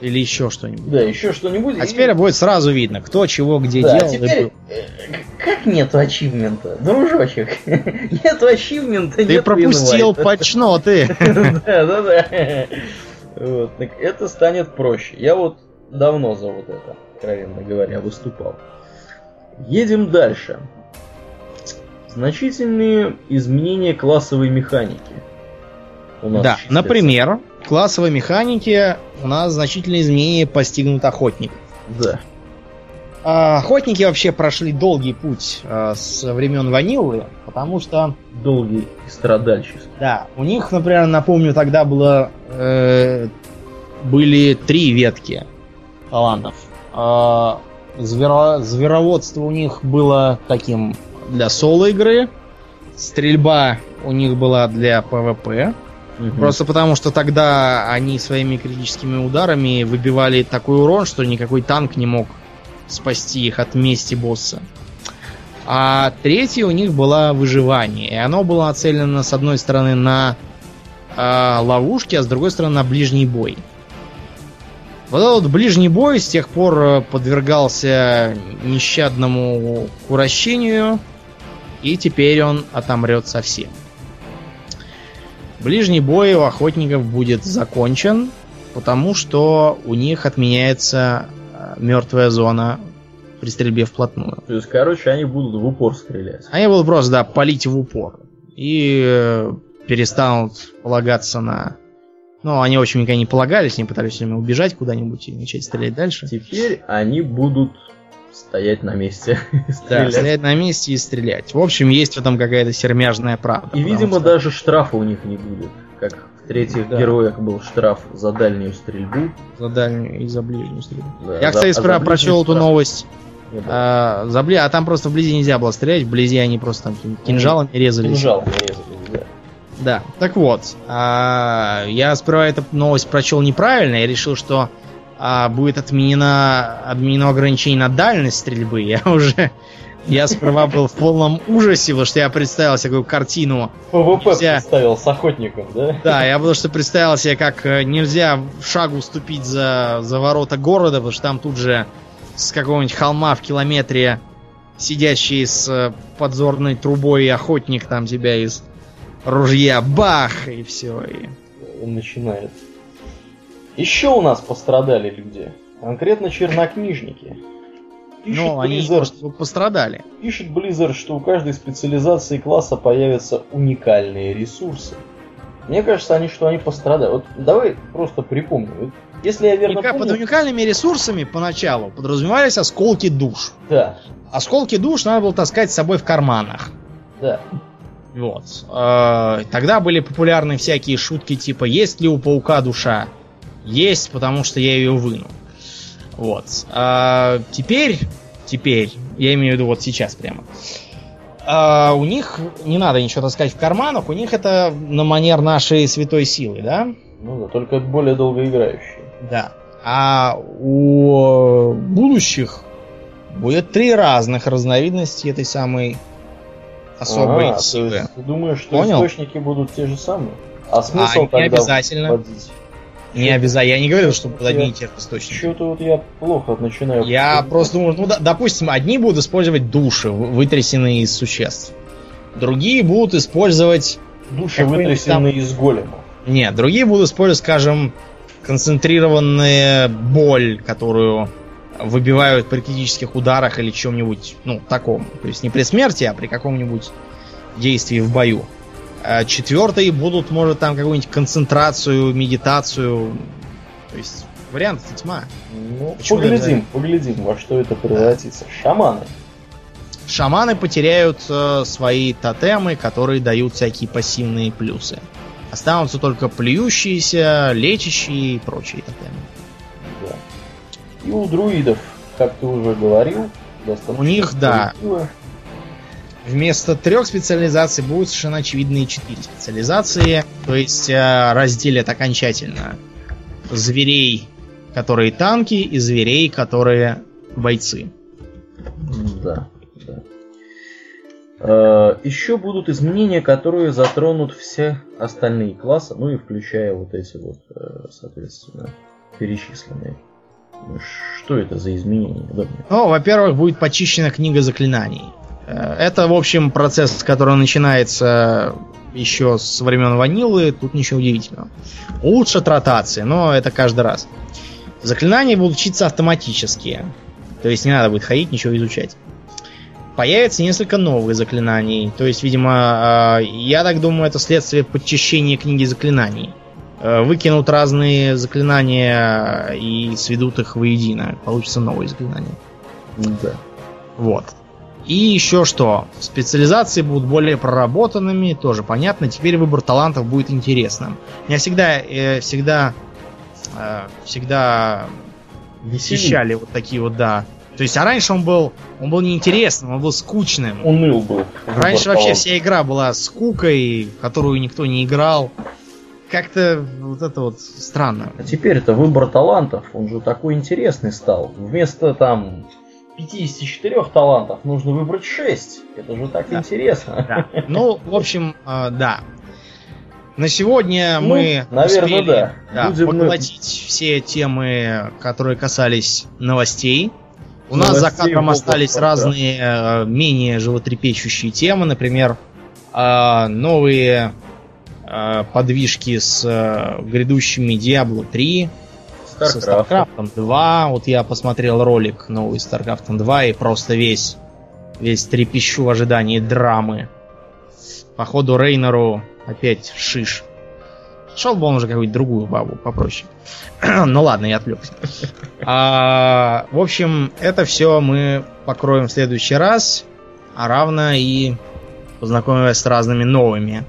Или еще что-нибудь. Да, еще что-нибудь. А и... теперь будет сразу видно, кто чего где да, делал. Теперь. Э, как нету ачивмента? Дружочек, [laughs] нету ачивмента, Ты нет пропустил патчноты. [laughs] Да, да, да. Вот, так это станет проще. Я вот давно за вот это, откровенно говоря, выступал. Едем дальше. Значительные изменения классовой механики. Да, числятся. например, классовой механики у нас значительные изменения постигнут охотник. Да. А, охотники вообще прошли долгий путь а, с времен ванилы, потому что... Долгий и страдальческий. Да, у них, например, напомню, тогда было... Э, были три ветки талантов. А, зверо, звероводство у них было таким для соло-игры. Стрельба у них была для ПВП. Угу. Просто потому, что тогда они своими критическими ударами выбивали такой урон, что никакой танк не мог спасти их от мести босса. А третье у них было выживание. И оно было нацелено, с одной стороны, на э, ловушки, а с другой стороны, на ближний бой. Вот этот ближний бой с тех пор э, подвергался нещадному уращению, и теперь он отомрет совсем. Ближний бой у охотников будет закончен, потому что у них отменяется э, мертвая зона при стрельбе вплотную. То есть, короче, они будут в упор стрелять. Они будут просто, да, палить в упор. И э, перестанут полагаться на... Ну, они, в общем, никогда не полагались, они пытались время убежать куда-нибудь и начать стрелять дальше. Теперь они будут стоять на месте. Да, стоять на месте и стрелять. В общем, есть в этом какая-то сермяжная правда. И, видимо, что... даже штрафа у них не будет. Как в третьих да. героях был штраф за дальнюю стрельбу. За дальнюю и за ближнюю стрельбу. Да, Я, за, кстати, сперва а прочел эту новость. А, за бли... а там просто вблизи нельзя было стрелять, вблизи они просто там кинжалами резали. Кинжалами резали, да. Да, так вот, а, я сперва эту новость прочел неправильно, я решил, что а, будет отменено, отменено ограничение на дальность стрельбы, я [laughs] уже... Я сперва был в полном ужасе, потому что я представил себе такую картину. ПВП нельзя... представил с охотником, да? Да, я потому что представил себе, как э, нельзя в шагу ступить за, за ворота города, потому что там тут же с какого-нибудь холма в километре сидящий с э, подзорной трубой охотник там тебя из ружья бах и все. И... Он начинает еще у нас пострадали люди. Конкретно чернокнижники. Пишет ну, они Blizzard, пострадали. Пишет Blizzard, что у каждой специализации класса появятся уникальные ресурсы. Мне кажется, они что они пострадали. Вот давай просто припомним. Если я верно Уника... помню... Под уникальными ресурсами поначалу подразумевались осколки душ. Да. Осколки душ надо было таскать с собой в карманах. Да. Вот. Э, тогда были популярны всякие шутки типа «Есть ли у паука душа?» Есть, потому что я ее выну. Вот. А теперь, теперь, я имею в виду вот сейчас прямо. А у них не надо ничего таскать в карманах, у них это на манер нашей святой силы, да? Ну да, только более долгоиграющие. Да. А у будущих будет три разных разновидности этой самой особой а, силы. Ты думаешь, что Понял? источники будут те же самые? А смысл а, тогда не обязательно. Вводить? Не обязательно. Я не говорил, что будут одни и те же источники. Что-то вот я плохо начинаю. Я просто думаю, ну, допустим, одни будут использовать души, вытрясенные из существ. Другие будут использовать... Души, вытрясенные там... из голема. Нет, другие будут использовать, скажем, концентрированная боль, которую выбивают при критических ударах или чем-нибудь, ну, таком. То есть не при смерти, а при каком-нибудь действии в бою. А четвертые будут, может, там какую-нибудь концентрацию, медитацию. То есть варианты тьма. Ну, Почему поглядим, это... поглядим, во что это превратится. Да. Шаманы. Шаманы потеряют э, свои тотемы, которые дают всякие пассивные плюсы. Останутся только плюющиеся, лечащие и прочие тотемы. Да. И у друидов, как ты уже говорил, достаточно... У них, да. Вместо трех специализаций будут совершенно очевидные четыре специализации. То есть э, разделят окончательно зверей, которые танки, и зверей, которые бойцы. Да, да. Э, Еще будут изменения, которые затронут все остальные классы, ну и включая вот эти вот, э, соответственно, перечисленные. Что это за изменения? Ну, во-первых, будет почищена книга заклинаний. Э, Это, в общем, процесс, который начинается еще с времен ванилы, тут ничего удивительного. Улучшат ротации, но это каждый раз. Заклинания будут учиться автоматически. То есть не надо будет ходить, ничего изучать. Появится несколько новых заклинаний. То есть, видимо, э, я так думаю, это следствие подчищения книги заклинаний. Э, Выкинут разные заклинания и сведут их воедино. Получится новые заклинания. Да. Вот. И еще что? Специализации будут более проработанными, тоже понятно. Теперь выбор талантов будет интересным. Меня всегда, э, всегда, э, всегда восхищали вот такие вот, да. То есть, а раньше он был, он был неинтересным, он был скучным. Уныл был. Раньше вообще вся игра была скукой, которую никто не играл. Как-то вот это вот странно. А теперь это выбор талантов, он же такой интересный стал. Вместо там 54 талантов нужно выбрать 6. Это же так Да. интересно. Да. Ну, в общем, э, да. На сегодня Ну, мы наверное, успели да. да, Будем мы- поглотить все темы, которые касались новостей. У нас за кадром остались области разные э, менее животрепещущие темы, например, э, новые подвижки с грядущими Diablo 3, со StarCraft. StarCraft 2. Вот я посмотрел ролик новый StarCraft 2 и просто весь, весь трепещу в ожидании драмы. Походу Рейнеру опять шиш. Шел бы он уже какую-нибудь другую бабу попроще. [clears throat] ну ладно, я отвлекся. А, в общем, это все мы покроем в следующий раз, а равно и познакомимся с разными новыми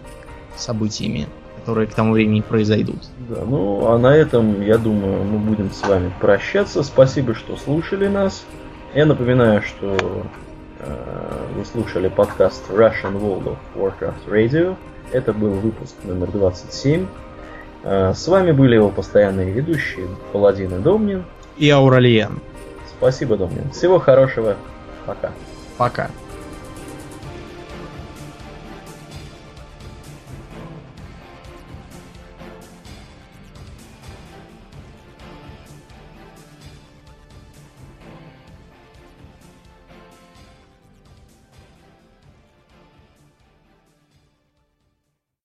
событиями, которые к тому времени произойдут. Да, ну а на этом, я думаю, мы будем с вами прощаться. Спасибо, что слушали нас. Я напоминаю, что э, вы слушали подкаст Russian World of Warcraft Radio. Это был выпуск номер 27. Э, с вами были его постоянные ведущие Паладин и Домнин. И Ауралиен. Спасибо, Домнин. Всего хорошего. Пока. Пока.